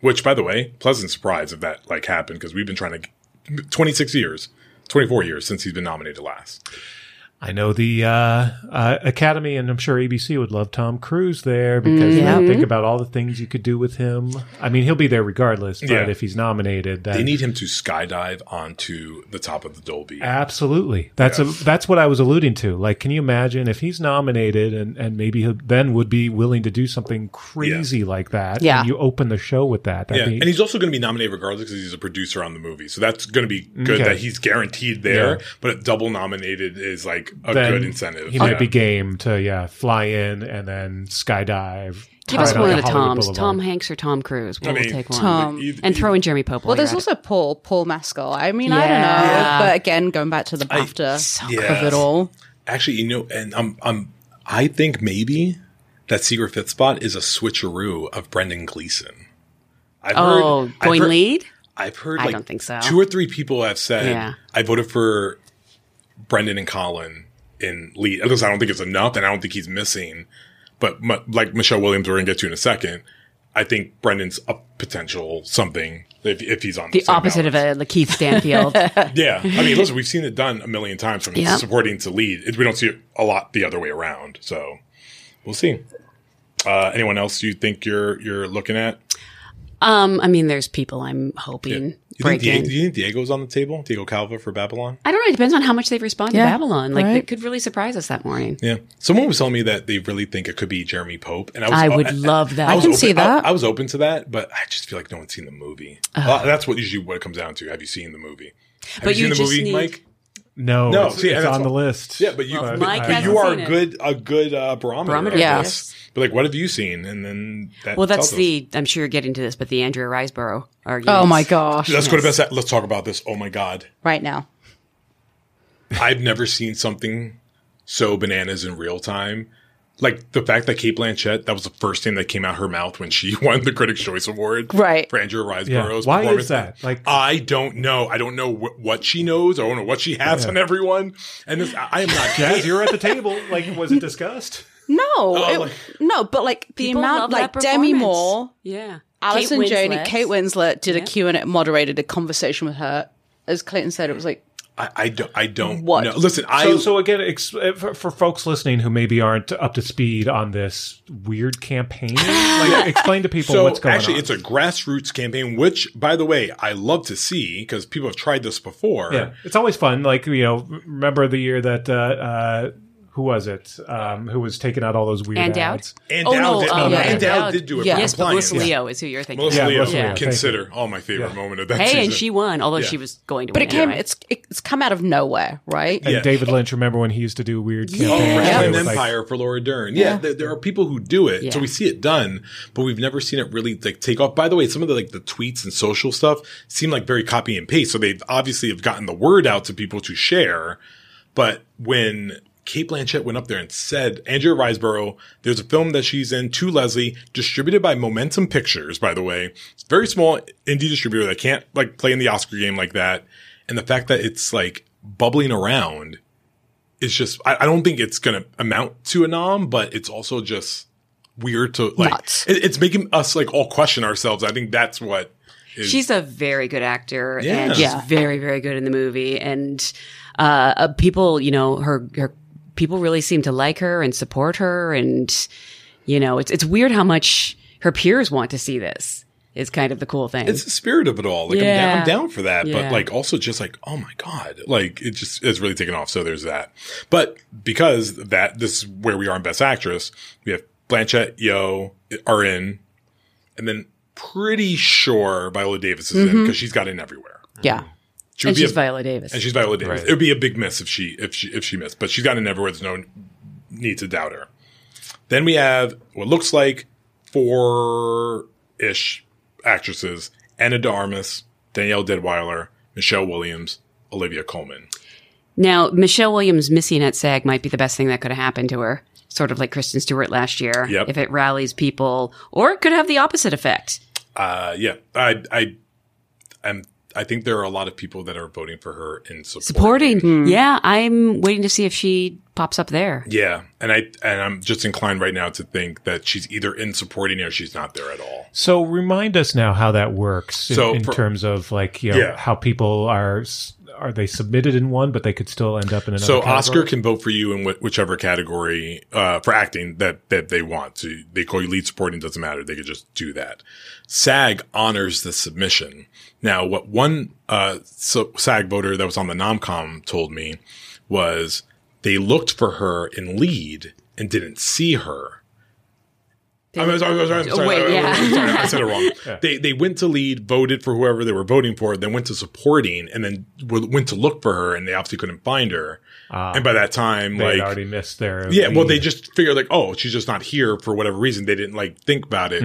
Which, by the way, pleasant surprise if that like happened because we've been trying to 26 years, 24 years since he's been nominated last. I know the uh, uh, Academy, and I'm sure ABC would love Tom Cruise there because Mm-hmm. they think about all the things you could do with him. I mean, he'll be there regardless, but Yeah. if he's nominated, that They need him to skydive onto the top of the Dolby. Absolutely. That's a that's what I was alluding to. Like, can you imagine if he's nominated and, and maybe he then would be willing to do something crazy like that? Yeah. And you open the show with that. That'd Yeah, be- and he's also going to be nominated regardless because he's a producer on the movie. So that's going to be good Okay. that he's guaranteed there. Yeah. But double nominated is like a then good incentive. He might Yeah. be game to yeah fly in and then skydive. Give us one of the Toms, Boulevard. Tom Hanks or Tom Cruise. We'll, I mean, we'll take one. Tom. Either- and throw in Jeremy Pope. Well, there's also Paul Paul Mescal. I mean, I don't Yeah. know, but again, going back to the BAFTA Yeah. of it all. Actually, you know, and I'm, I'm, I think maybe that secret fifth spot is a switcheroo of Brendan Gleeson. I've Oh, I've heard- lead? I've heard I don't think so. two or three people have said Yeah. I voted for Brendan and Colin in lead. At least I don't think it's enough, and I don't think he's missing. But mu- like Michelle Williams, we're gonna get to in a second. I think Brendan's a potential something if, if he's on The same opposite of ballot. a Keith Stanfield. Yeah, I mean, listen, we've seen it done a million times from Yeah. supporting to lead. We don't see it a lot the other way around. So we'll see. Uh, anyone else you think you're you're looking at? um, I mean, there's people I'm hoping You think, Diego, in. do you think Diego's on the table? Diego Calva for Babylon? I don't know. It depends on how much they've responded Yeah, to Babylon. Like, right. it could really surprise us that morning. Yeah. Someone was telling me that they really think it could be Jeremy Pope, and I was I would love that. I, I can open, see that. I, I was open to that, but I just feel like no one's seen the movie. Well, that's what usually what it comes down to. Have you seen the movie? Have But you you seen the just movie, need- Mike? No, No, it's, see, it's and that's on the list. Yeah, but you, Well, but, but you are a good a good uh, barometer. Barometer, of yeah. this. But like, what have you seen? And then that Well, that's tells us. the. I'm sure you're getting to this, but the Andrea Riseborough argument. Oh my gosh! Let's go to best. Let's talk about this. Oh my god, Right now, I've never seen something so bananas in real time. Like the fact that Cate Blanchett, that was the first thing that came out her mouth when she won the Critics' Choice Award, Right. For Andrea Yeah. Riseborough's Why performance. is that? Like, I don't know. I don't know wh- what she knows. I don't know what she has on everyone. And this, I I am not. Jazz, you're at the table. Like, was it discussed? No, it- no, but like the amount, like Demi. Moore, Yeah. Alison Kate Janney, Kate Winslet did a Yeah. Q and it moderated a conversation with her. As Clayton said, it was like I, I don't. I don't. What? know. Listen, I. So, so again, ex- uh, for, for folks listening who maybe aren't up to speed on this weird campaign, like, explain to people so what's going actually, on. Actually, it's a grassroots campaign, which, by the way, I love to see because people have tried this before. Yeah, it's always fun. Like you know, remember the year that uh, uh, who was it? Um, who was taking out all those weird Ann Dowd? ads? And Oh, Dow no, did, um, no, yeah, and Dow Dowd- did do it. yeah. Yes, but. Melissa Leo is who you're thinking. Melissa Yeah, Leo, Melissa Leo, consider all my favorite Yeah. moment of that Hey, season. and she won, although Yeah. she was going to But win. it came. anyway. It's it's come out of nowhere, right? And David Lynch, remember when he used to do weird Oh, campaigns? Wrestling It was like- Empire for Laura Dern. Yeah, There, there are people who do it, so we see it done, but we've never seen it really like take off. By the way, some of the like the tweets and social stuff seem like very copy and paste. So they obviously have gotten the word out to people to share. But when Cate Blanchett went up there and said, Andrea Riseborough, there's a film that she's in, To Leslie, distributed by Momentum Pictures, by the way. It's a very small indie distributor that can't like play in the Oscar game like that. And the fact that it's like bubbling around is just, I, I don't think it's going to amount to a nom, but it's also just weird to like, it, it's making us like all question ourselves. I think that's what is. She's a very good actor, Yeah. and she's Yeah. very, very good in the movie. And uh, uh, people, you know, her her people really seem to like her and support her. And you know, it's it's weird how much her peers want to see this. Is kind of the cool thing. it's the spirit of it all. Like I'm, down, I'm down for that, but like also just like oh my god, like it just is really taken off. So there's that. But because that this is where we are in Best Actress, we have Blanchett, Yeoh are in, and then pretty sure Viola Davis is in mm-hmm. because she's got in everywhere. Yeah. She would and be she's a- Viola Davis. and she's Viola Davis. Right. It would be a big miss if she if she if she missed, but she's got in everywhere. There's no need to doubt her. Then we have what looks like four ish actresses: Ana de Armas, Danielle Deadwyler, Michelle Williams, Olivia Colman. now, Michelle Williams missing at SAG might be the best thing that could have happened to her. Sort of like Kristen Stewart last year. Yep. If it rallies people, or it could have the opposite effect. Uh, yeah, I I am. I think there are a lot of people that are voting for her in support. Supporting. Yeah, I'm waiting to see if she pops up there. Yeah, and I and I'm just inclined right now to think that she's either in supporting or she's not there at all. So remind us now how that works in, So in for- terms of like you know, Yeah. how people are are they submitted in one, but they could still end up in another. So category? Oscar can vote for you in wh- whichever category uh, for acting that that they want. So they call you lead supporting doesn't matter. They could just do that. SAG honors the submission. Now, what one uh, so SAG voter that was on the nomcom told me was they looked for her in lead and didn't see her. I'm sorry, I'm sorry, sorry, Wait, yeah. sorry, I said it wrong. They they went to lead, voted for whoever they were voting for, then went to supporting, and then w- went to look for her, and they obviously couldn't find her. and by that time, they like already missed their yeah, well, they just figured like, oh, she's just not here for whatever reason. They didn't like think about it.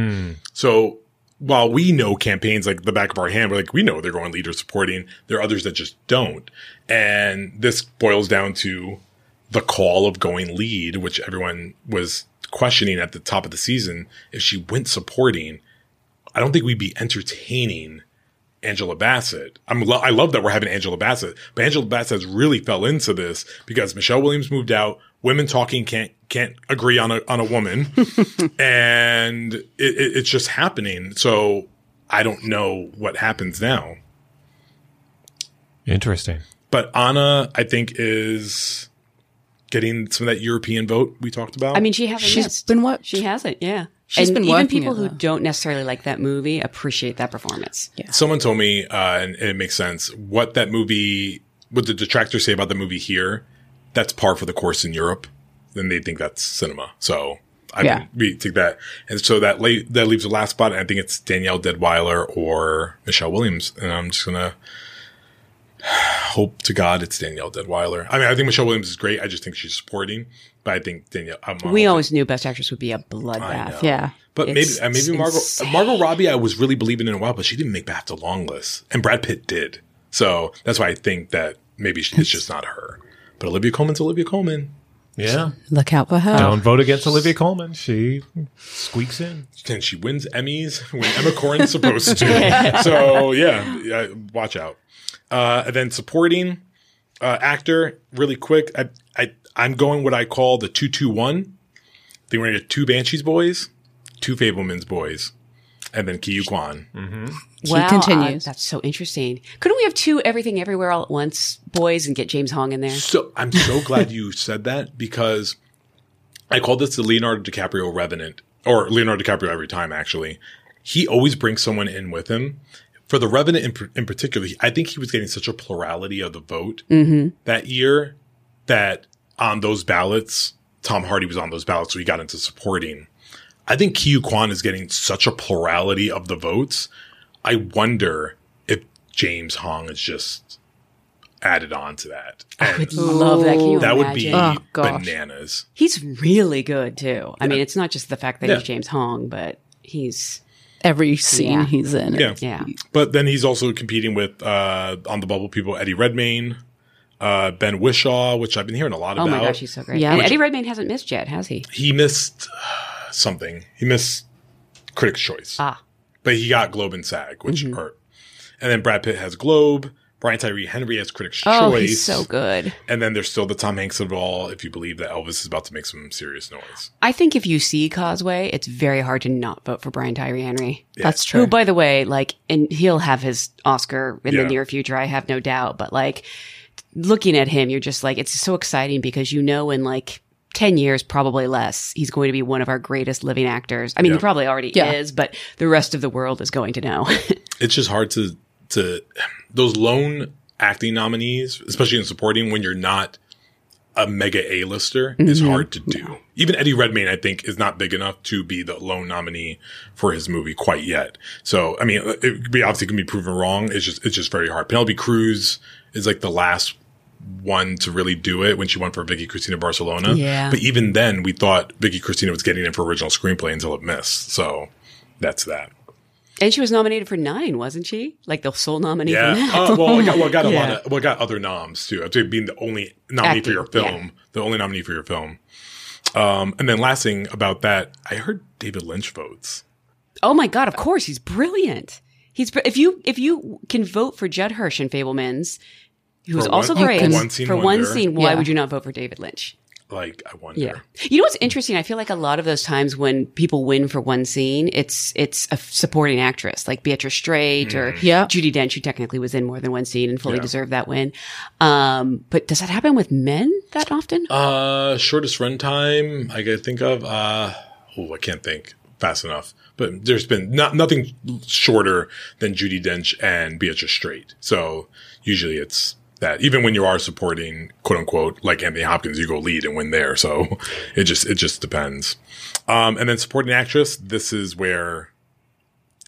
So while we know campaigns like the back of our hand, we're like, we know they're going leader supporting. There are others that just don't. And this boils down to the call of going lead, which everyone was questioning at the top of the season. If she went supporting, I don't think we'd be entertaining Angela Bassett. I'm lo- I love that we're having Angela Bassett, but Angela Bassett has really fell into this because Michelle Williams moved out. Women talking can't can't agree on a on a woman, and it, it, it's just happening. So I don't know what happens now. interesting. But Anna, I think, is getting some of that European vote we talked about. I mean, she hasn't She's missed. been what? She hasn't, yeah. She's and been even people it, who don't necessarily like that movie appreciate that performance. Yeah. Someone told me, uh, and it makes sense, what that movie, what the detractors say about the movie here, that's par for the course in Europe. Then they think that's cinema. So I Yeah. think we take that. And so that late, that leaves the last spot. And I think it's Danielle Deadwyler or Michelle Williams. And I'm just going to hope to God it's Danielle Deadwyler. I mean, I think Michelle Williams is great. I just think she's supporting, but I think Danielle, I'm We hoping- always knew Best Actress would be a bloodbath. Yeah. But maybe It's uh, maybe Margot insane. Margot Robbie I was really believing in a while, but she didn't make BAFTA long list, and Brad Pitt did. So that's why I think that maybe she- it's just not her. But Olivia Colman's Olivia Colman. Yeah. Look out for her. Don't vote against Olivia Colman. She squeaks in. And she wins Emmys when Emma Corrin's supposed to. so yeah, yeah, watch out. Uh, and then supporting uh, actor, really quick. I, I I'm going what I call the two two one. I think we're gonna two Banshees boys, two Fabelmans boys, and then Ke Huy Quan. Wow, continues. uh, that's so interesting. Couldn't we have two Everything Everywhere All at Once boys and get James Hong in there? So I'm so glad you said that because I call this the Leonardo DiCaprio Revenant or Leonardo DiCaprio every time. Actually, he always brings someone in with him. For the Revenant in, in particular, I think he was getting such a plurality of the vote that year that on those ballots, Tom Hardy was on those ballots, so he got into supporting. I think Ke Huy Quan is getting such a plurality of the votes. I wonder if James Hong is just added on to that. I would love that. Can you that would be? Oh, bananas. He's really good too. I mean, it's not just the fact that Yeah. he's James Hong, but he's Every scene Yeah. he's in. Yeah. yeah. But then he's also competing with uh on the bubble people Eddie Redmayne, Uh, Ben Whishaw, which I've been hearing a lot Oh about. Oh my gosh, he's so great. Yeah. and Which- Eddie Redmayne hasn't missed yet, has he? he missed uh, something. He missed Critics' Choice. Ah. But he got Globe and SAG, which Mm-hmm. hurt. And then Brad Pitt has Globe. Brian Tyree Henry has Critics' Oh, Choice. he's so good. And then there's still the Tom Hanks of it all, if you believe that Elvis is about to make some serious noise. I think if you see Causeway, it's very hard to not vote for Brian Tyree Henry. That's true. Who, by the way, like, and he'll have his Oscar in Yeah. the near future. I have no doubt. But like, looking at him, you're just like, it's so exciting because you know, in like 10 years, probably less, he's going to be one of our greatest living actors. I mean, he probably already Yeah. is, but the rest of the world is going to know. It's just hard to, to, those lone acting nominees, especially in supporting when you're not a mega A-lister, is Mm-hmm. hard to do. Even Eddie Redmayne, I think, is not big enough to be the lone nominee for his movie quite yet. So, I mean, it could be obviously can be proven wrong. It's just, it's just very hard. Penelope Cruz is like the last one to really do it when she won for Vicky Cristina Barcelona. Yeah. But even then, we thought Vicky Cristina was getting in for original screenplay until it missed. So that's that. and she was nominated for nine, wasn't she? Like the sole nominee Yeah. for. Uh, well, I got, well, got a lot of, well, got other noms too. I'd being the only nominee for your film, the only nominee for your film. Um, and then last thing about that, I heard David Lynch votes. Oh my god! Of course, he's brilliant. He's if you if you can vote for Judd Hirsch in Fabelmans, who's was also one- great for one scene for one scene, why Yeah. would you not vote for David Lynch? Like, I wonder. Yeah, you know what's interesting? I feel like a lot of those times when people win for one scene, it's it's a supporting actress like Beatrice Straight or Yeah. Judi Dench, who technically was in more than one scene and fully Yeah. deserved that win. Um, but does that happen with men that often? Uh, shortest runtime I could think of. Uh, oh, I can't think fast enough. But there's been not nothing shorter than Judi Dench and Beatrice Straight. So usually it's that. Even when you are supporting, quote unquote, like Anthony Hopkins, you go lead and win there. So it just it just depends. Um, and then supporting actress. This is where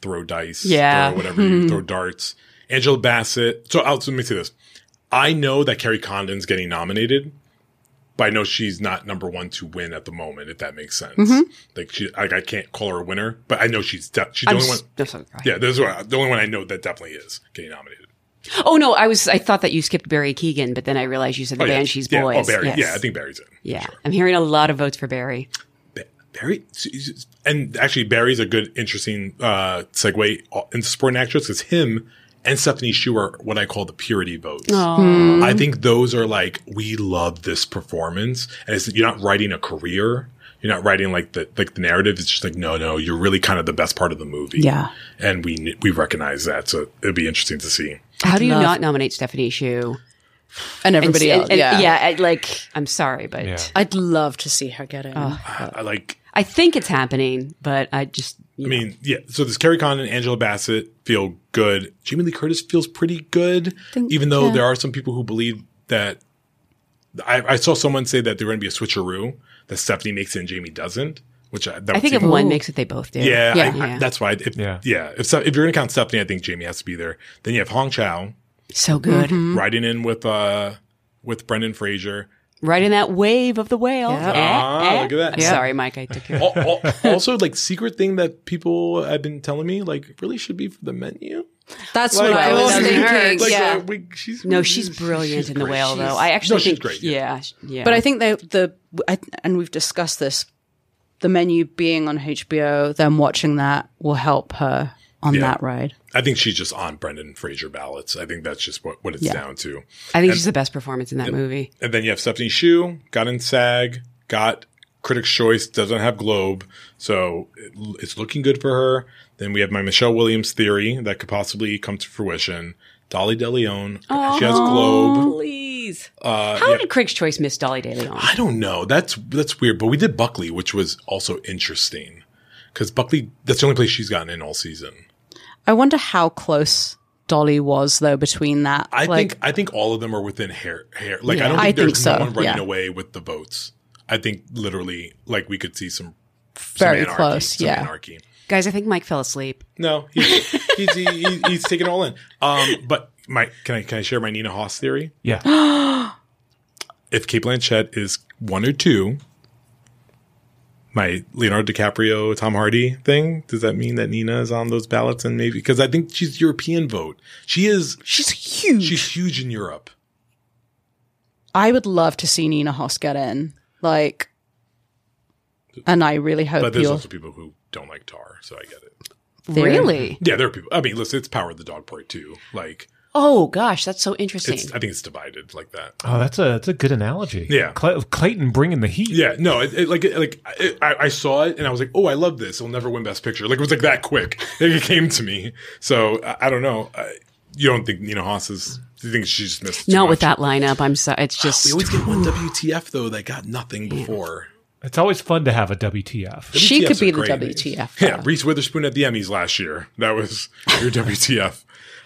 throw dice, Yeah. throw whatever you throw darts. Angela Bassett. So, I'll, let me say this. I know that Kerry Condon's getting nominated but I know she's not number one to win at the moment, if that makes sense. Like she, like I can't call her a winner, but I know she's de- she's the I'm only one. sorry. Yeah, this is what, the only one I know that definitely is getting nominated. Oh no, I was I thought that you skipped Barry Keoghan, but then I realized you said the Oh, yeah. Banshees yeah. Boys. Oh, Barry. Yes. Yeah, I think Barry's in. Yeah, sure. I'm hearing a lot of votes for Barry. Ba- Barry, and actually Barry's a good, interesting uh segue into supporting actress because him and Stephanie Hsu are what I call the purity votes. I think those are like we love this performance, and it's, you're not writing a career. You're not writing like the like the narrative. It's just like no, no. You're really kind of the best part of the movie. Yeah. and we we recognize that. So it'd be interesting to see. How do you love- not nominate Stephanie Hsu? and everybody And- else. and- yeah. yeah. I- Like, I'm sorry, but Yeah. I'd love to see her get in. Oh. I like. I think it's happening. But I just, I mean, yeah. So this Kerry Con and Angela Bassett feel good. Jamie Lee Curtis feels pretty good, even though there are some people who believe that. I, I saw someone say that they're going to be a switcheroo that Stephanie makes it and Jamie doesn't, which I, that I think if seem- one makes it, they both do. Yeah, Yeah. I, I, Yeah. that's why. If, Yeah. yeah, If so- if you're going to count Stephanie, I think Jamie has to be there. Then you have Hong Chau so good. riding in with uh with Brendan Fraser. Right in that wave of the whale. Yeah. Eh, Ah, eh. look at that. I'm Yeah. sorry, Mike. I took your. Al- al- also, like secret thing that people have been telling me, like really should be for the menu. That's Like, what I was thinking. like, yeah. uh, we- she's No, she's brilliant in the great. whale, She's- though. I actually no, she's think, great. Yeah. yeah, yeah. But I think the the I, and we've discussed this. The menu being on HBO, them watching that will help her on Yeah. that ride. I think she's just on Brendan Fraser ballots. I think that's just what, what it's Yeah. down to. I think she's the best performance in that movie. And then you have Stephanie Hsu, got in SAG, got Critics' Choice, doesn't have Globe, so it, it's looking good for her. Then we have my Michelle Williams theory that could possibly come to fruition. Dolly de Leon, she has Globe. Please. Uh, How yeah. did Critics' Choice miss Dolly De Leon? I don't know. That's that's weird. But we did Buckley, which was also interesting because Buckley. That's the only place she's gotten in all season. I wonder how close Dolly was though between that. I like, think I think all of them are within hair hair. Like I don't I think there's think so, no one running yeah. away with the votes. I think literally like we could see some some Very anarchy, close, some yeah. anarchy. Guys, I think Mike fell asleep. No, he's he's, he, he, he's taking it all in. Um, but my can I can I share my Nina Hoss theory? Yeah. If Cate Blanchett is one or two, my Leonardo DiCaprio, Tom Hardy thing, does that mean that Nina is on those ballots? And maybe because I think she's European vote. She is she's huge. she's huge in Europe. I would love to see Nina Hoss get in. Like, and I really hope But there's you'll. also people who don't like Tar, so I get it. Really? Yeah, there are people. I mean, listen, it's Power of the Dog Part Two. Like, Oh gosh, that's so interesting. it's I think it's divided like that. Oh, that's a that's a good analogy. Yeah. Clay- Clayton bringing the heat. Yeah, no, it, it, like like it, I, I saw it and I was like, oh, I love this. It'll never win Best Picture. Like it was like that quick. It came to me. So I, I don't know. I, you don't think Nina Hoss is? Do you think she just missed? too Not with that lineup. I'm sorry. It's ah, just We always get one WTF though that got nothing before. It's always fun to have a WTF. She could be the great. WTF. Yeah, Reese Witherspoon at the Emmys last year. That was your WTF.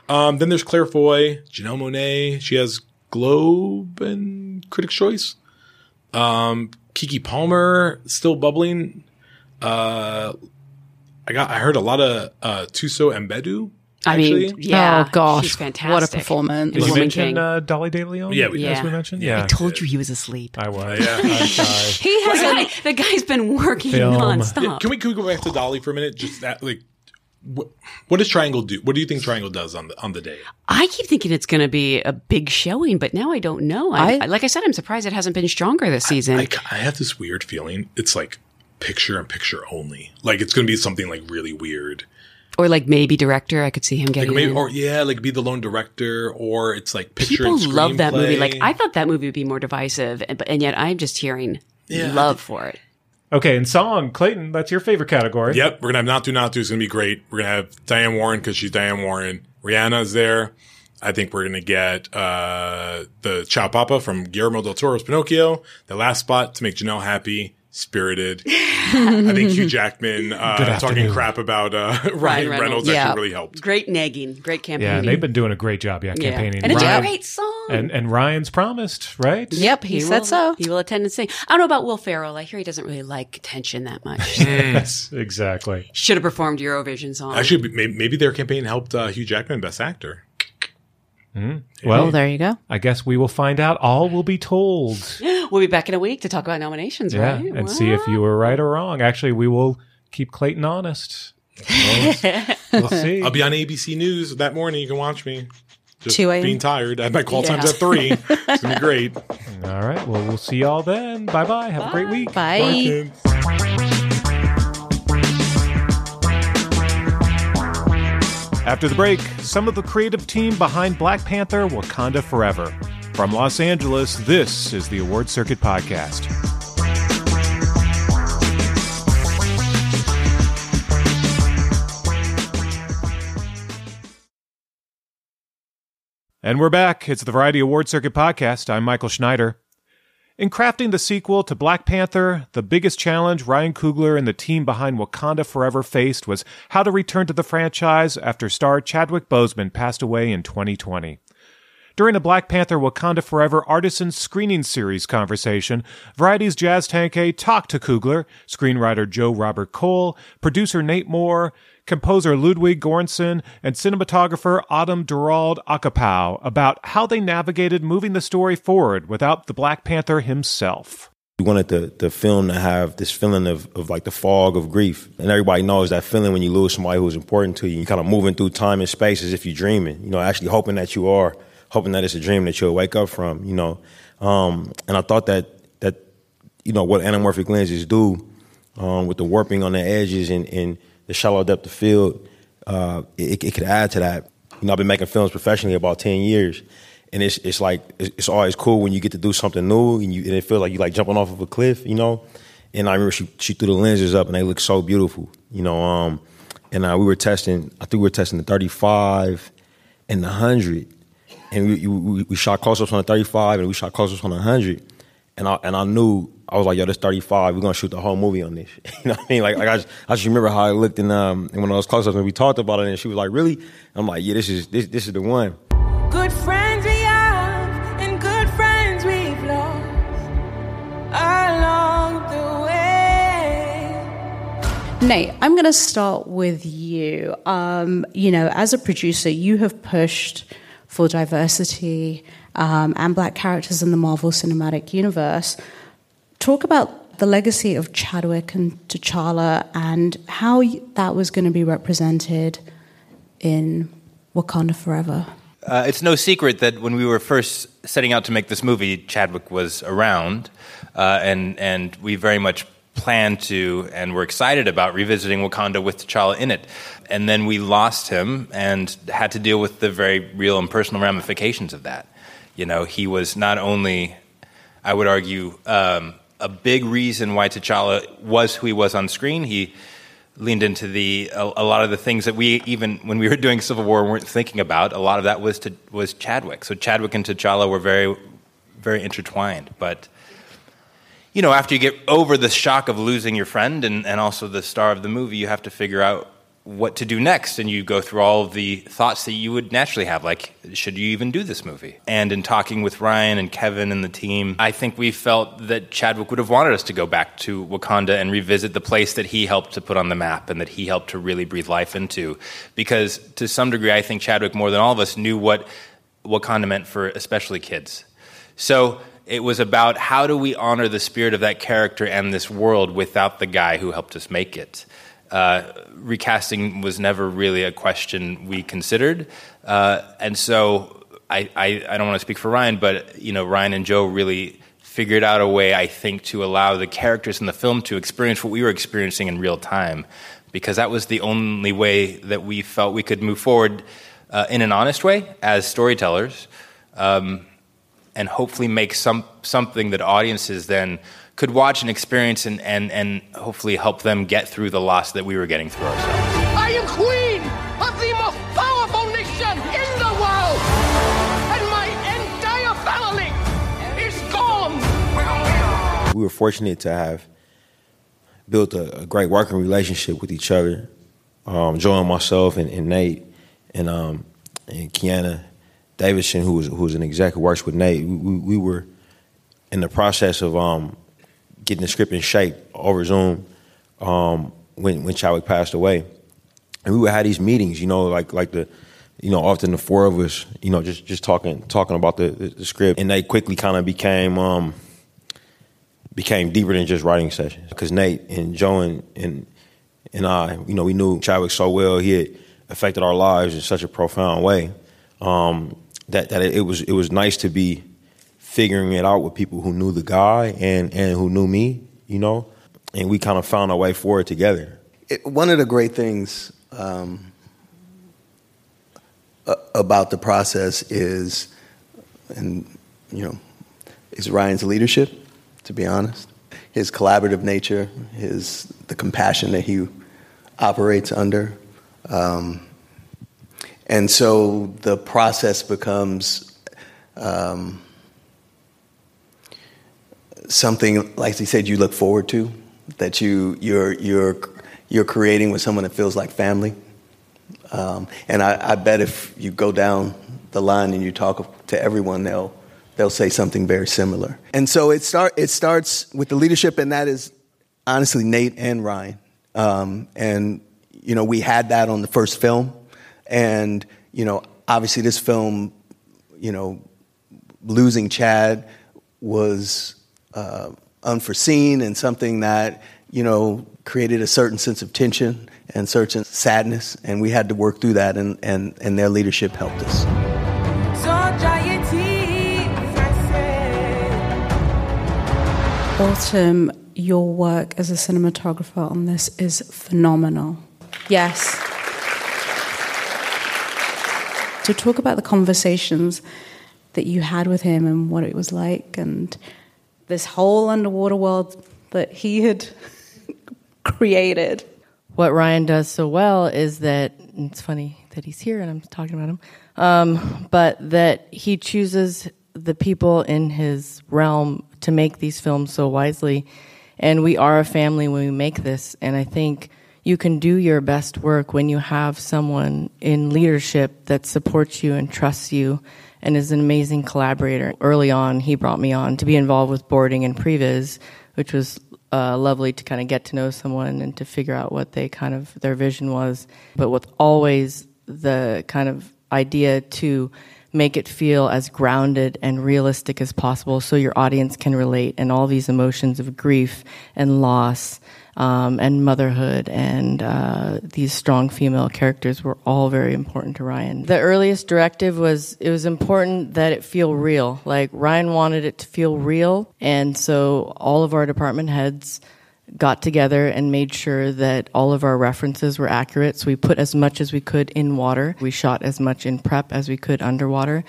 Um, then there's Claire Foy, Janelle Monáe. She has Globe and Critics' Choice. Um, Keke Palmer still bubbling. Uh, I got. I heard a lot of uh, Thuso Mbedu. I Actually. mean, yeah. oh gosh, she's fantastic. what a performance! Did you mention uh, Dolly De Leon? Yeah, we- as we mentioned. Yeah. Yeah, I told you he was asleep. I was. Yeah. I'm. He The, has guy, a the guy's been working Film. nonstop. Yeah, can we can we go back to Dolly for a minute? Just that, like, what, what does Triangle do? What do you think Triangle does on the on the day? I keep thinking it's going to be a big showing, but now I don't know. I, I- like I said, I'm surprised it hasn't been stronger this season. I, I have this weird feeling. It's like picture and picture only. Like it's going to be something like really weird. Or like maybe director. I could see him getting. Like getting maybe, in. or yeah, like be the lone director, or it's like picture. People and love that movie. Like I thought that movie would be more divisive, and, but and yet I'm just hearing Yeah, love for it. Okay, and song, Clayton, that's your favorite category. Yep, we're gonna have not do not do. is gonna be great. We're gonna have Diane Warren because she's Diane Warren. Rihanna's there. I think we're gonna get uh, the Ciao Papa from Guillermo del Toro's Pinocchio. The last spot to make Janelle happy. Spirited. I think Hugh Jackman uh, talking crap about uh, Ryan, Reynolds. Reynolds, Yeah. actually really helped. Great nagging, great campaigning. Yeah, campaigning. they've been doing a great job, yeah, Yeah. campaigning. and it's Ryan- a great song. and and Ryan's promised, right? yep. He, said will, so. He will attend and sing. I don't know about Will Ferrell. I hear he doesn't really like attention that much. Yes, exactly. Should have performed Eurovision song. Actually, maybe, maybe their campaign helped uh, Hugh Jackman Best Actor. Hmm. Well, Oh, there you go. I guess we will find out. All will be told. we'll be back in a week to talk about nominations, Yeah, right? and see if you were right or wrong. Actually, we will keep Clayton honest. We'll, we'll see. I'll be on ABC News that morning. You can watch me. Just 2 a.m. being tired. I have my call times at three. It's gonna be great. All right. Well, we'll see y'all then. Bye bye. Have a great week. Bye. After the break, some of the creative team behind Black Panther Wakanda Forever. From Los Angeles, this is the Award Circuit Podcast. And we're back. It's the Variety Award Circuit Podcast. I'm Michael Schneider. In crafting the sequel to Black Panther, the biggest challenge Ryan Coogler and the team behind Wakanda Forever faced was how to return to the franchise after star Chadwick Boseman passed away in 2020. During a Black Panther Wakanda Forever Artisan Screening Series conversation, Variety's Jazz Tangcay talked to Coogler, screenwriter Joe Robert Cole, producer Nate Moore, composer Ludwig Göransson, and cinematographer Autumn Durald Arkapaw about how they navigated moving the story forward without the Black Panther himself. We wanted the, the film to have this feeling of, of like the fog of grief. And everybody knows that feeling when you lose somebody who's important to you. You're kind of moving through time and space as if you're dreaming, you know, actually hoping that you are, hoping that it's a dream that you'll wake up from, you know. Um, and I thought that, that, you know, what anamorphic lenses do um, with the warping on the edges and, and the shallow depth of field, uh, it, it could add to that. You know, I've been making films professionally about 10 years. And it's it's like it's, always cool when you get to do something new and you and it feels like you like jumping off of a cliff, you know. And I remember she she threw the lenses up and they looked so beautiful, you know. Um, and uh, we were testing, I think we were testing the 35 and the 100, and we we, we shot close-ups on a 35 and we shot close-ups on a 100. And I and I knew I was like, yo, this 35, we're gonna shoot the whole movie on this. you know what I mean? Like, like I, just, I just remember how I looked in um in one of those close-ups and we talked about it, and she was like, really? I'm like, yeah, this is this this is the one. Good friends we have, and good friends we've lost along the way. Nate, I'm going to start with you. Um, you know, as a producer, you have pushed for diversity um, and black characters in the Marvel Cinematic Universe. Talk about the legacy of Chadwick and T'Challa and how that was going to be represented in Wakanda Forever. Uh, it's no secret that when we were first setting out to make this movie, Chadwick was around, uh, and and we very much planned to and were excited about revisiting Wakanda with T'Challa in it. And then we lost him and had to deal with the very real and personal ramifications of that. You know, he was not only, I would argue, um, a big reason why T'Challa was who he was on screen. He leaned into the a, a, lot of the things that we even when we were doing Civil War weren't thinking about. A lot of that was to, was Chadwick. So Chadwick and T'Challa were very very intertwined. But you know, after you get over the shock of losing your friend and, and also the star of the movie, you have to figure out what to do next. And you go through all of the thoughts that you would naturally have like should you even do this movie? And in talking with ryan and kevin and the team i think we felt that chadwick would have wanted us to go back to wakanda and revisit the place that he helped to put on the map and that he helped to really breathe life into. Because to some degree i think chadwick more than all of us knew what wakanda meant for especially kids. So it was about how do we honor the spirit of that character and this world without the guy who helped us make it. Uh, recasting was never really a question we considered, uh, and so I, I, I don't want to speak for Ryan, but you know Ryan and Joe really figured out a way, I think, to allow the characters in the film to experience what we were experiencing in real time, because that was the only way that we felt we could move forward uh, in an honest way as storytellers, um, and hopefully make some something that audiences then could watch and experience and, and, and hopefully help them get through the loss that we were getting through ourselves. I am queen of the most powerful nation in the world, and my entire family is gone. We were fortunate to have built a, a great working relationship with each other. Um, Joe and myself and, and Nate and um, and Kiana Davidson, who was who was an exec who works with Nate. We, we, we were in the process of um, getting the script in shape over Zoom um, when when Chadwick passed away, and we would have these meetings. You know, like like the you know often the four of us, you know, just just talking talking about the, the, the script, and they quickly kind of became. Um, became deeper than just writing sessions because Nate and Joe and, and and I, you know, we knew Chadwick so well. He had affected our lives in such a profound way um, that that it was it was nice to be figuring it out with people who knew the guy and, and who knew me, you know, and we kind of found our way forward together. It, one of the great things um, about the process is, and you know, is Ryan's leadership. To be honest, his collaborative nature, his the compassion that he operates under, um, and so the process becomes. Um, something like he said you look forward to that you you're you're you're creating with someone that feels like family. Um, and I, I, bet if you go down the line and you talk to everyone they'll they'll say something very similar. And so it start it starts with the leadership and that is honestly Nate and Ryan. Um, and you know we had that on the first film and you know obviously this film you know losing Chad was uh, unforeseen and something that you know created a certain sense of tension and certain sadness, and we had to work through that, and and, and their leadership helped us. Autumn, your work as a cinematographer on this is phenomenal. Yes. To talk about the conversations that you had with him and what it was like and this whole underwater world that he had created. What Ryan does so well is that it's funny that he's here and I'm talking about him, um, but that he chooses the people in his realm to make these films so wisely. And we are a family when we make this. And I think you can do your best work when you have someone in leadership that supports you and trusts you and is an amazing collaborator. Early on, he brought me on to be involved with boarding and previs, which was uh, lovely to kind of get to know someone and to figure out what they kind of their vision was. But with always the kind of idea to make it feel as grounded and realistic as possible so your audience can relate and all these emotions of grief and loss um, and motherhood and uh, these strong female characters were all very important to Ryan. The earliest directive was it was important that it feel real. Like Ryan wanted it to feel real, and so all of our department heads got together and made sure that all of our references were accurate. So we put as much as we could in water. We shot as much in prep as we could underwater.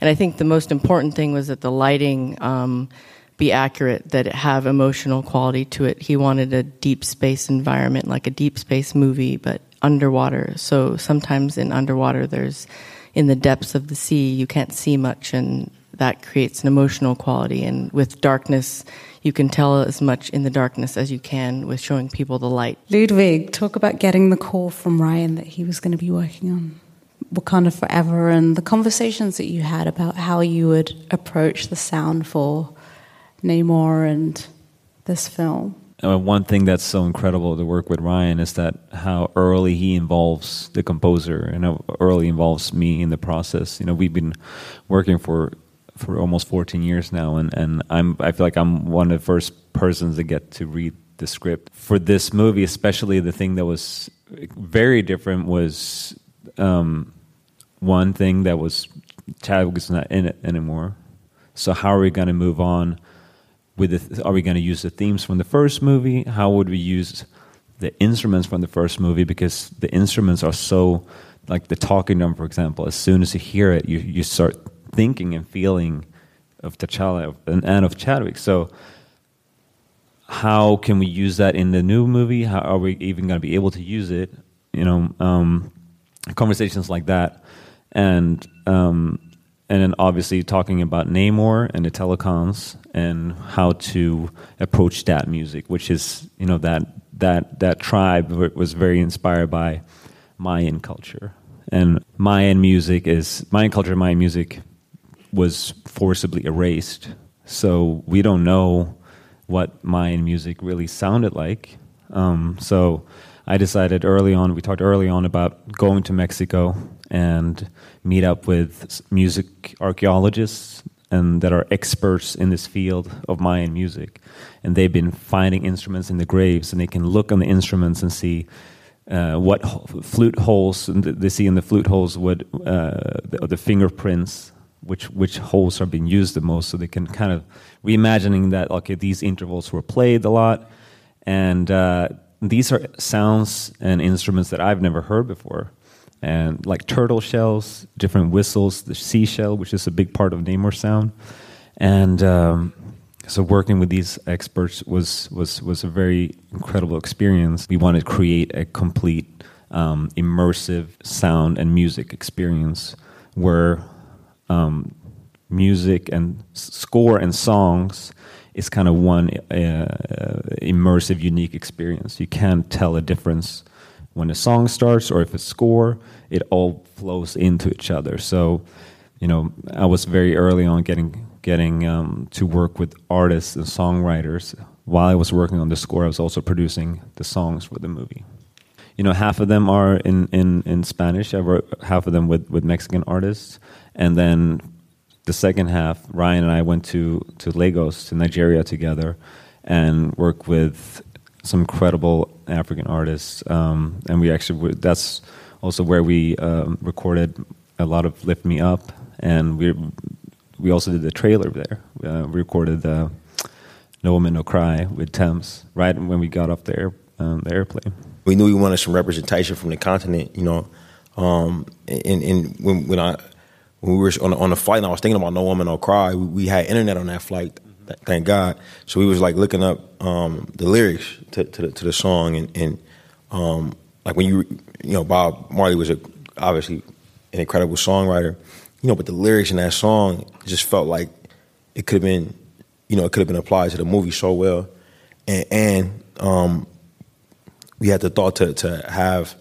And I think the most important thing was that the lighting um, be accurate, that it have emotional quality to it. He wanted a deep space environment, like a deep space movie, but underwater. So sometimes in underwater, there's in the depths of the sea, you can't see much, and that creates an emotional quality. And with darkness, you can tell as much in the darkness as you can with showing people the light. Ludwig, talk about getting the call from Ryan that he was going to be working on Wakanda Forever and the conversations that you had about how you would approach the sound for Namor and this film. Uh, one thing that's so incredible to work with Ryan is that how early he involves the composer and how early involves me in the process. You know, we've been working for for almost 14 years now, and, and I'm I feel like I'm one of the first persons to get to read the script for this movie. Especially the thing that was very different was um, one thing that was Chadwick is not in it anymore. So how are we going to move on? With the, are we going to use the themes from the first movie? How would we use the instruments from the first movie? Because the instruments are so, like the talking drum, for example. As soon as you hear it, you you start thinking and feeling of T'Challa and, and of Chadwick. So how can we use that in the new movie? How are we even going to be able to use it? You know, um, conversations like that, and um, and then obviously talking about Namor and the telecoms and how to approach that music, which is you know that that that tribe was very inspired by Mayan culture, and Mayan music is Mayan culture. Mayan music was forcibly erased, so we don't know what Mayan music really sounded like. Um, so I decided early on. We talked early on about going to Mexico and meet up with music archaeologists and that are experts in this field of Mayan music. And they've been finding instruments in the graves, and they can look on the instruments and see uh, what flute holes they see in the flute holes, what uh, the, the, fingerprints, which which holes are being used the most. So they can kind of reimagining that okay, these intervals were played a lot, and uh, these are sounds and instruments that I've never heard before and like turtle shells, different whistles, the seashell, which is a big part of Namor sound, and um, so working with these experts was was was a very incredible experience. We wanted to create a complete um, immersive sound and music experience where um, music and score and songs is kind of one uh, immersive, unique experience. You can't tell a difference when a song starts or if a score, it all flows into each other. So, you know, I was very early on getting getting um, to work with artists and songwriters. While I was working on the score, I was also producing the songs for the movie. You know, half of them are in, in, in Spanish. I wrote half of them with, with Mexican artists, and then the second half, Ryan and I went to to Lagos to Nigeria together, and worked with some incredible African artists, um, and we actually that's also where we um, recorded a lot of "Lift Me Up," and we we also did the trailer there. Uh, we recorded the "No Woman No Cry" with Tems right when we got off the, air, um, the airplane. We knew we wanted some representation from the continent, you know. Um, and, and when, when I when we were on, on the flight, and I was thinking about "No Woman No Cry," we, we had internet on that flight thank God. So we was like looking up um, the lyrics to, to, the, to the song, and, and um, like when you you know Bob Marley was a, obviously an incredible songwriter, you know, but the lyrics in that song just felt like it could have been, you know, it could have been applied to the movie so well, and, and um, we had the thought to to have,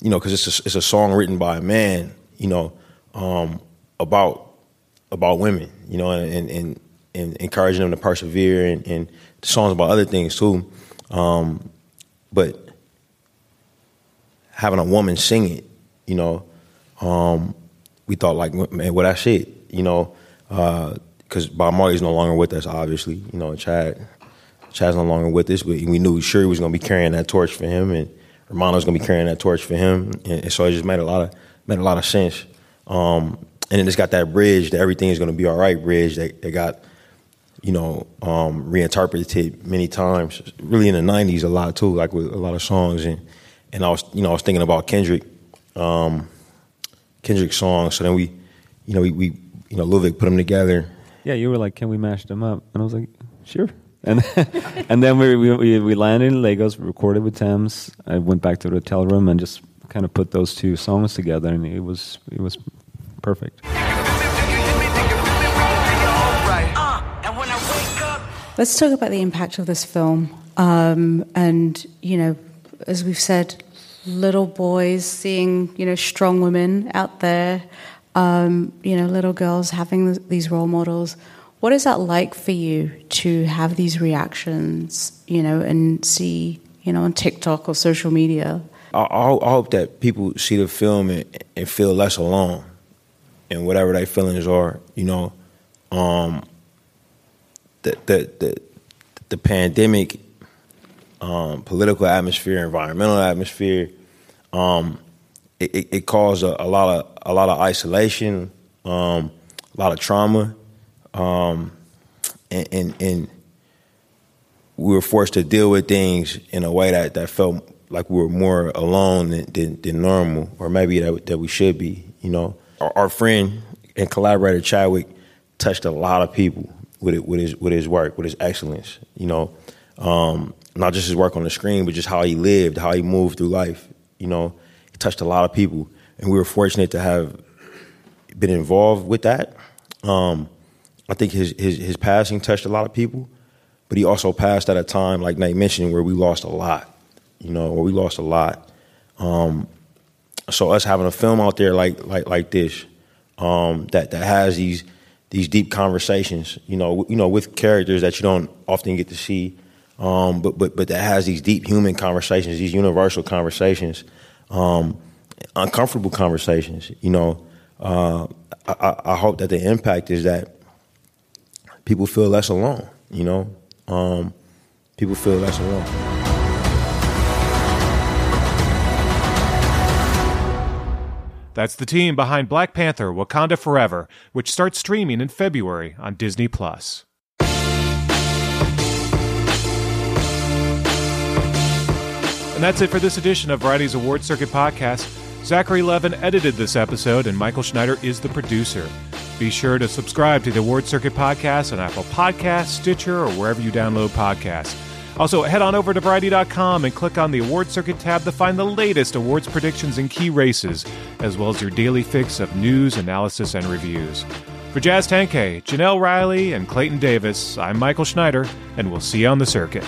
you know, because it's a, it's a song written by a man, you know, um, about about women, you know, and, and and encouraging them to persevere and, and songs about other things too. Um, but having a woman sing it, you know, um, we thought like, man, well that's it, you know, because Bob Marley's no longer with us, obviously, you know, Chad, Chad's no longer with us, but we knew sure was to be carrying that torch for him, and Romano's to be carrying that torch for him, and, and, so it just made a lot of made a lot of sense. Um, and then it's got that bridge that everything is to be all right bridge that, that got you know um, reinterpreted many times really in the 90s a lot too like with a lot of songs and and I was you know I was thinking about Kendrick um, Kendrick songs so then we you know we, we you know Ludwig put them together Yeah, you were like, "Can we mash them up?" And I was like, "Sure." And and then we we we landed in Lagos, recorded with Tems. I went back to the hotel room and just kind of put those two songs together, and it was it was perfect. Let's talk about the impact of this film. Um, and, you know, as we've said, little boys seeing, you know, strong women out there, um, you know, little girls having th- these role models. What is that like for you to have these reactions, you know, and see, you know, on TikTok or social media? I, I I hope that people see the film and, and feel less alone and whatever their feelings are. You know, um, the the the, the pandemic, um, political atmosphere, environmental atmosphere, um, it, it, caused a, a lot of a lot of isolation, um, a lot of trauma, um, and, and and we were forced to deal with things in a way that, that felt like we were more alone than, than, than normal, or maybe that, that we should be. You know, our, our friend and collaborator Chadwick touched a lot of people with it, with his with his work, with his excellence. You know, um, not just his work on the screen, but just how he lived, how he moved through life. You know, he touched a lot of people, and we were fortunate to have been involved with that. Um, I think his, his his passing touched a lot of people, but he also passed at a time, like Nate mentioned, where we lost a lot. You know, where we lost a lot. Um, so us having a film out there like like like this, um, that that has these these deep conversations, you know, you know, with characters that you don't often get to see, um, but but but that has these deep human conversations, these universal conversations, um, uncomfortable conversations. You know, uh, I, I hope that the impact is that people feel less alone. You know, um, people feel less alone. That's the team behind Black Panther Wakanda Forever, which starts streaming in February on Disney Plus. And that's it for this edition of Variety's Award Circuit podcast. Zachary Levin edited this episode, and Michael Schneider is the producer. Be sure to subscribe to the Award Circuit podcast on Apple Podcasts, Stitcher, or wherever you download podcasts. Also, head on over to Variety.com and click on the Award Circuit tab to find the latest awards predictions and key races, as well as your daily fix of news, analysis, and reviews. For Jazz Tangcay, Janelle Riley, and Clayton Davis, I'm Michael Schneider, and we'll see you on the circuit.